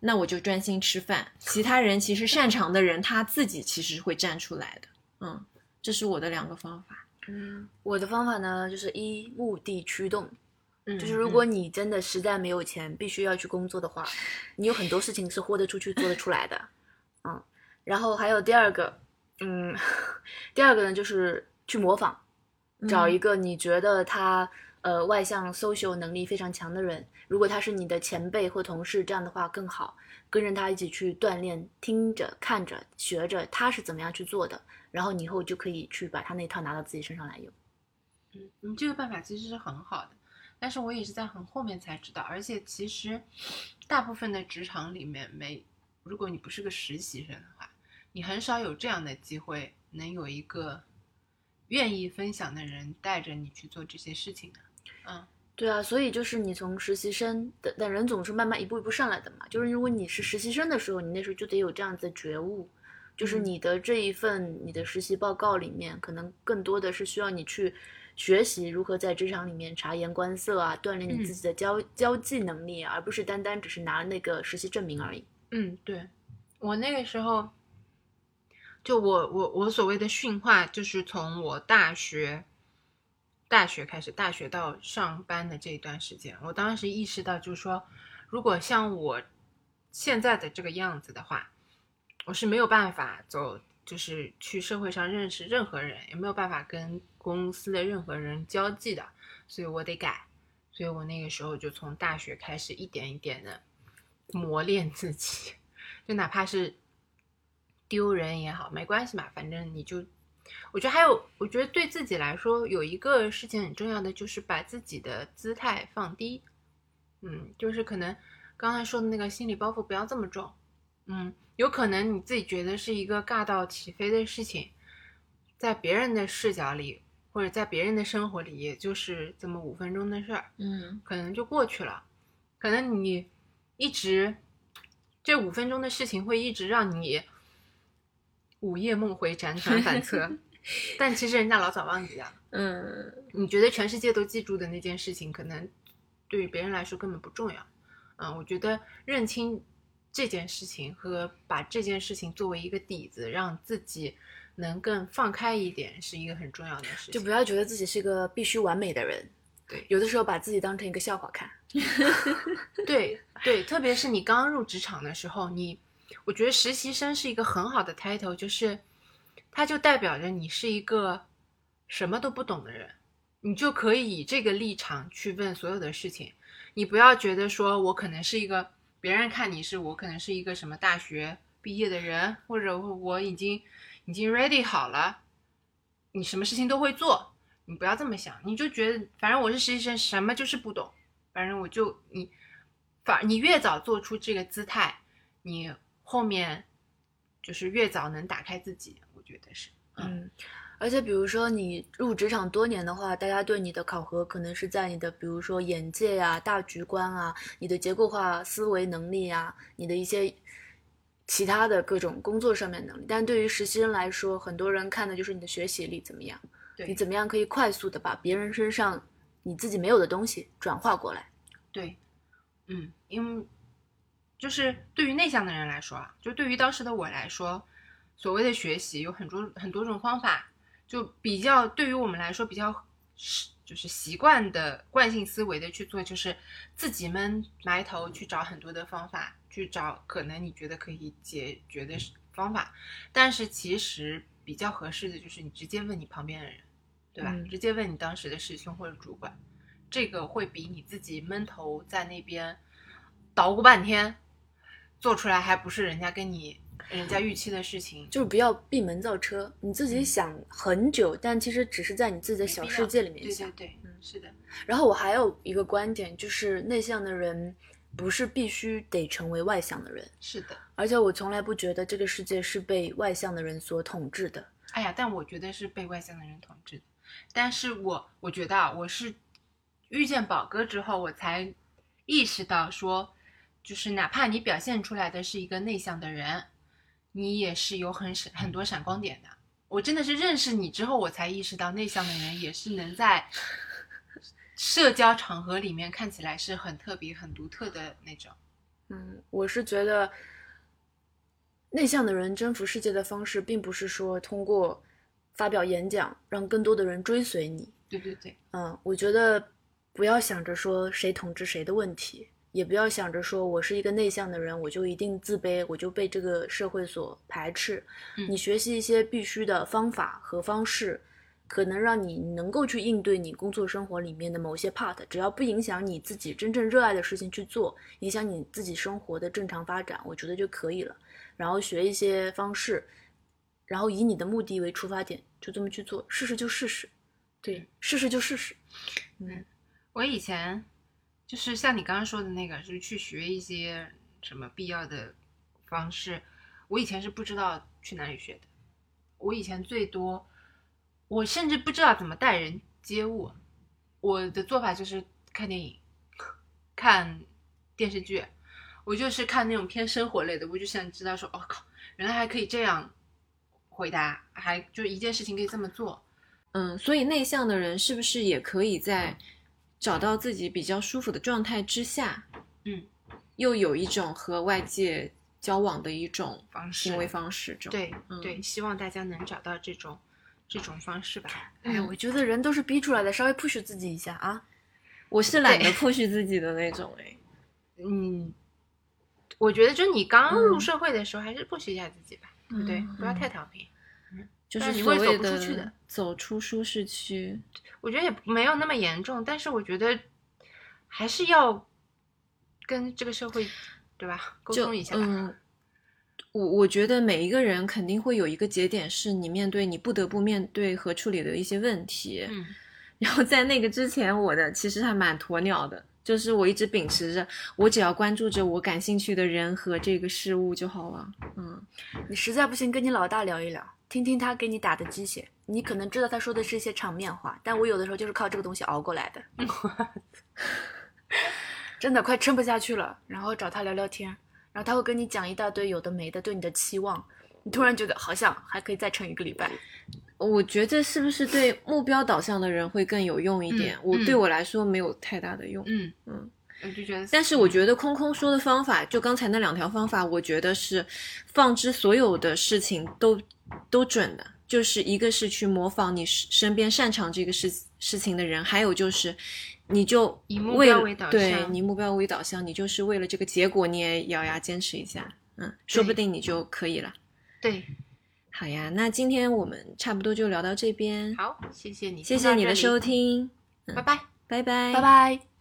那我就专心吃饭，其他人其实擅长的人他自己其实会站出来的。嗯，这是我的两个方法。嗯，我的方法呢，就是一目的驱动，嗯就是如果你真的实在没有钱，必须要去工作的话，你有很多事情是豁得出去、做得出来的。嗯，然后还有第二个，嗯，第二个呢就是去模仿，找一个你觉得他呃外向、social 能力非常强的人，如果他是你的前辈或同事，这样的话更好，跟着他一起去锻炼，听着、看着、学着他是怎么样去做的，然后你以后就可以去把他那套拿到自己身上来用。嗯，你这个办法其实是很好的，但是我也是在很后面才知道，而且其实大部分的职场里面没，如果你不是个实习生的话，你很少有这样的机会能有一个愿意分享的人带着你去做这些事情的。嗯对啊，所以就是你从实习生的，但人总是慢慢一步一步上来的嘛。就是如果你是实习生的时候，你那时候就得有这样子的觉悟，就是嗯你的这一份你的实习报告里面，可能更多的是需要你去学习如何在职场里面察言观色啊，锻炼你嗯自己的交、交际能力啊，而不是单单只是拿那个实习证明而已。嗯，对，我那个时候，就我我我所谓的驯化，就是从我大学大学开始，大学到上班的这一段时间，我当时意识到，就是说，如果像我现在的这个样子的话，我是没有办法走，就是去社会上认识任何人，也没有办法跟公司的任何人交际的，所以我得改。所以我那个时候就从大学开始一点一点的磨练自己，就哪怕是丢人也好，没关系嘛，反正你就，我觉得还有，我觉得对自己来说有一个事情很重要的，就是把自己的姿态放低，嗯，就是可能刚才说的那个心理包袱不要这么重，嗯，有可能你自己觉得是一个尬到起飞的事情，在别人的视角里或者在别人的生活里，也就是这么五分钟的事儿，嗯。可能就过去了。可能你一直这五分钟的事情会一直让你午夜梦回、辗转反侧，但其实人家老早忘记了。嗯你觉得全世界都记住的那件事情，可能对于别人来说根本不重要。嗯，我觉得认清这件事情和把这件事情作为一个底子，让自己能更放开一点，是一个很重要的事情。就不要觉得自己是一个必须完美的人。对有的时候把自己当成一个笑话看。对对，特别是你刚入职场的时候，你，我觉得实习生是一个很好的 title，就是它就代表着你是一个什么都不懂的人，你就可以以这个立场去问所有的事情，你不要觉得说我可能是一个别人看你是我可能是一个什么大学毕业的人，或者我已经已经 ready 好了，你什么事情都会做，你不要这么想，你就觉得反正我是实习生，什么就是不懂。反正我就你，反你越早做出这个姿态，你后面就是越早能打开自己，我觉得是。嗯，而且比如说你入职场多年的话，大家对你的考核可能是在你的比如说眼界呀、大局观啊、你的结构化思维能力啊、你的一些其他的各种工作上面能力。但对于实习生来说，很多人看的就是你的学习力怎么样，对你怎么样可以快速的把别人身上你自己没有的东西转化过来。对，嗯，因为就是对于内向的人来说啊，就对于当时的我来说，所谓的学习有很多很多种方法，就比较对于我们来说比较是就是习惯的惯性思维的去做，就是自己闷埋头去找很多的方法，去找可能你觉得可以解决的方法，但是其实比较合适的就是你直接问你旁边的人，对吧？嗯直接问你当时的师兄或者主管。这个会比你自己闷头在那边捣鼓半天，做出来还不是人家跟你人家预期的事情，就是不要闭门造车，你自己嗯想很久，但其实只是在你自己的小世界里面想对对。对，嗯是的，然后我还有一个观点，就是内向的人不是必须得成为外向的人，是的。而且我从来不觉得这个世界是被外向的人所统治的。哎呀，但我觉得是被外向的人统治的。但是我我觉得啊，我是遇见宝哥之后，我才意识到说，就是哪怕你表现出来的是一个内向的人，你也是有很闪很多闪光点的。我真的是认识你之后，我才意识到内向的人也是能在社交场合里面看起来是很特别、很独特的那种。嗯，我是觉得内向的人征服世界的方式，并不是说通过发表演讲让更多的人追随你。对对对，嗯，我觉得不要想着说谁统治谁的问题，也不要想着说我是一个内向的人，我就一定自卑，我就被这个社会所排斥。嗯你学习一些必须的方法和方式，可能让你能够去应对你工作生活里面的某些 part，只要不影响你自己真正热爱的事情去做，影响你自己生活的正常发展，我觉得就可以了。然后学一些方式，然后以你的目的为出发点，就这么去做，试试就试试。对，试试就试试。嗯我以前就是像你刚刚说的那个，就是去学一些什么必要的方式。我以前是不知道去哪里学的。我以前最多，我甚至不知道怎么待人接物。我的做法就是看电影、看电视剧。我就是看那种偏生活类的，我就想知道说，哦靠，原来还可以这样回答，还就一件事情可以这么做。嗯，所以内向的人是不是也可以在找到自己比较舒服的状态之下，嗯，又有一种和外界交往的一种方式行为方式？这种对、嗯对，希望大家能找到这种这种方式吧。哎，我觉得人都是逼出来的，稍微 push 自己一下啊。我是懒得 push 自己的那种哎。嗯，我觉得就你刚入嗯社会的时候，还是 push 一下自己吧，对不对？嗯不要太调皮。就是你会走所谓不出去的走出舒适区。我觉得也没有那么严重，但是我觉得还是要跟这个社会，对吧？沟通一下吧。嗯，我我觉得每一个人肯定会有一个节点，是你面对你不得不面对和处理的一些问题。嗯 然后在那个之前，我的其实还蛮鸵鸟的，就是我一直秉持着，我只要关注着我感兴趣的人和这个事物就好了。嗯，你实在不行，跟你老大聊一聊，听听他给你打的鸡血。你可能知道他说的是一些场面话，但我有的时候就是靠这个东西熬过来的。真的快撑不下去了，然后找他聊聊天，然后他会跟你讲一大堆有的没的，对你的期望，你突然觉得好像还可以再撑一个礼拜。我觉得是不是对目标导向的人会更有用一点？嗯我嗯对我来说没有太大的用。嗯嗯，我就觉得，但是我觉得空空说的方法，就刚才那两条方法，我觉得是放之所有的事情都都准的。就是一个是去模仿你身边擅长这个事事情的人，还有就是你就以目标为导向对向你目标为导向，你就是为了这个结果，你也咬牙坚持一下，嗯，说不定你就可以了。对，好呀，那今天我们差不多就聊到这边，好，谢谢你，谢谢你的收，听，拜拜。拜拜，拜拜。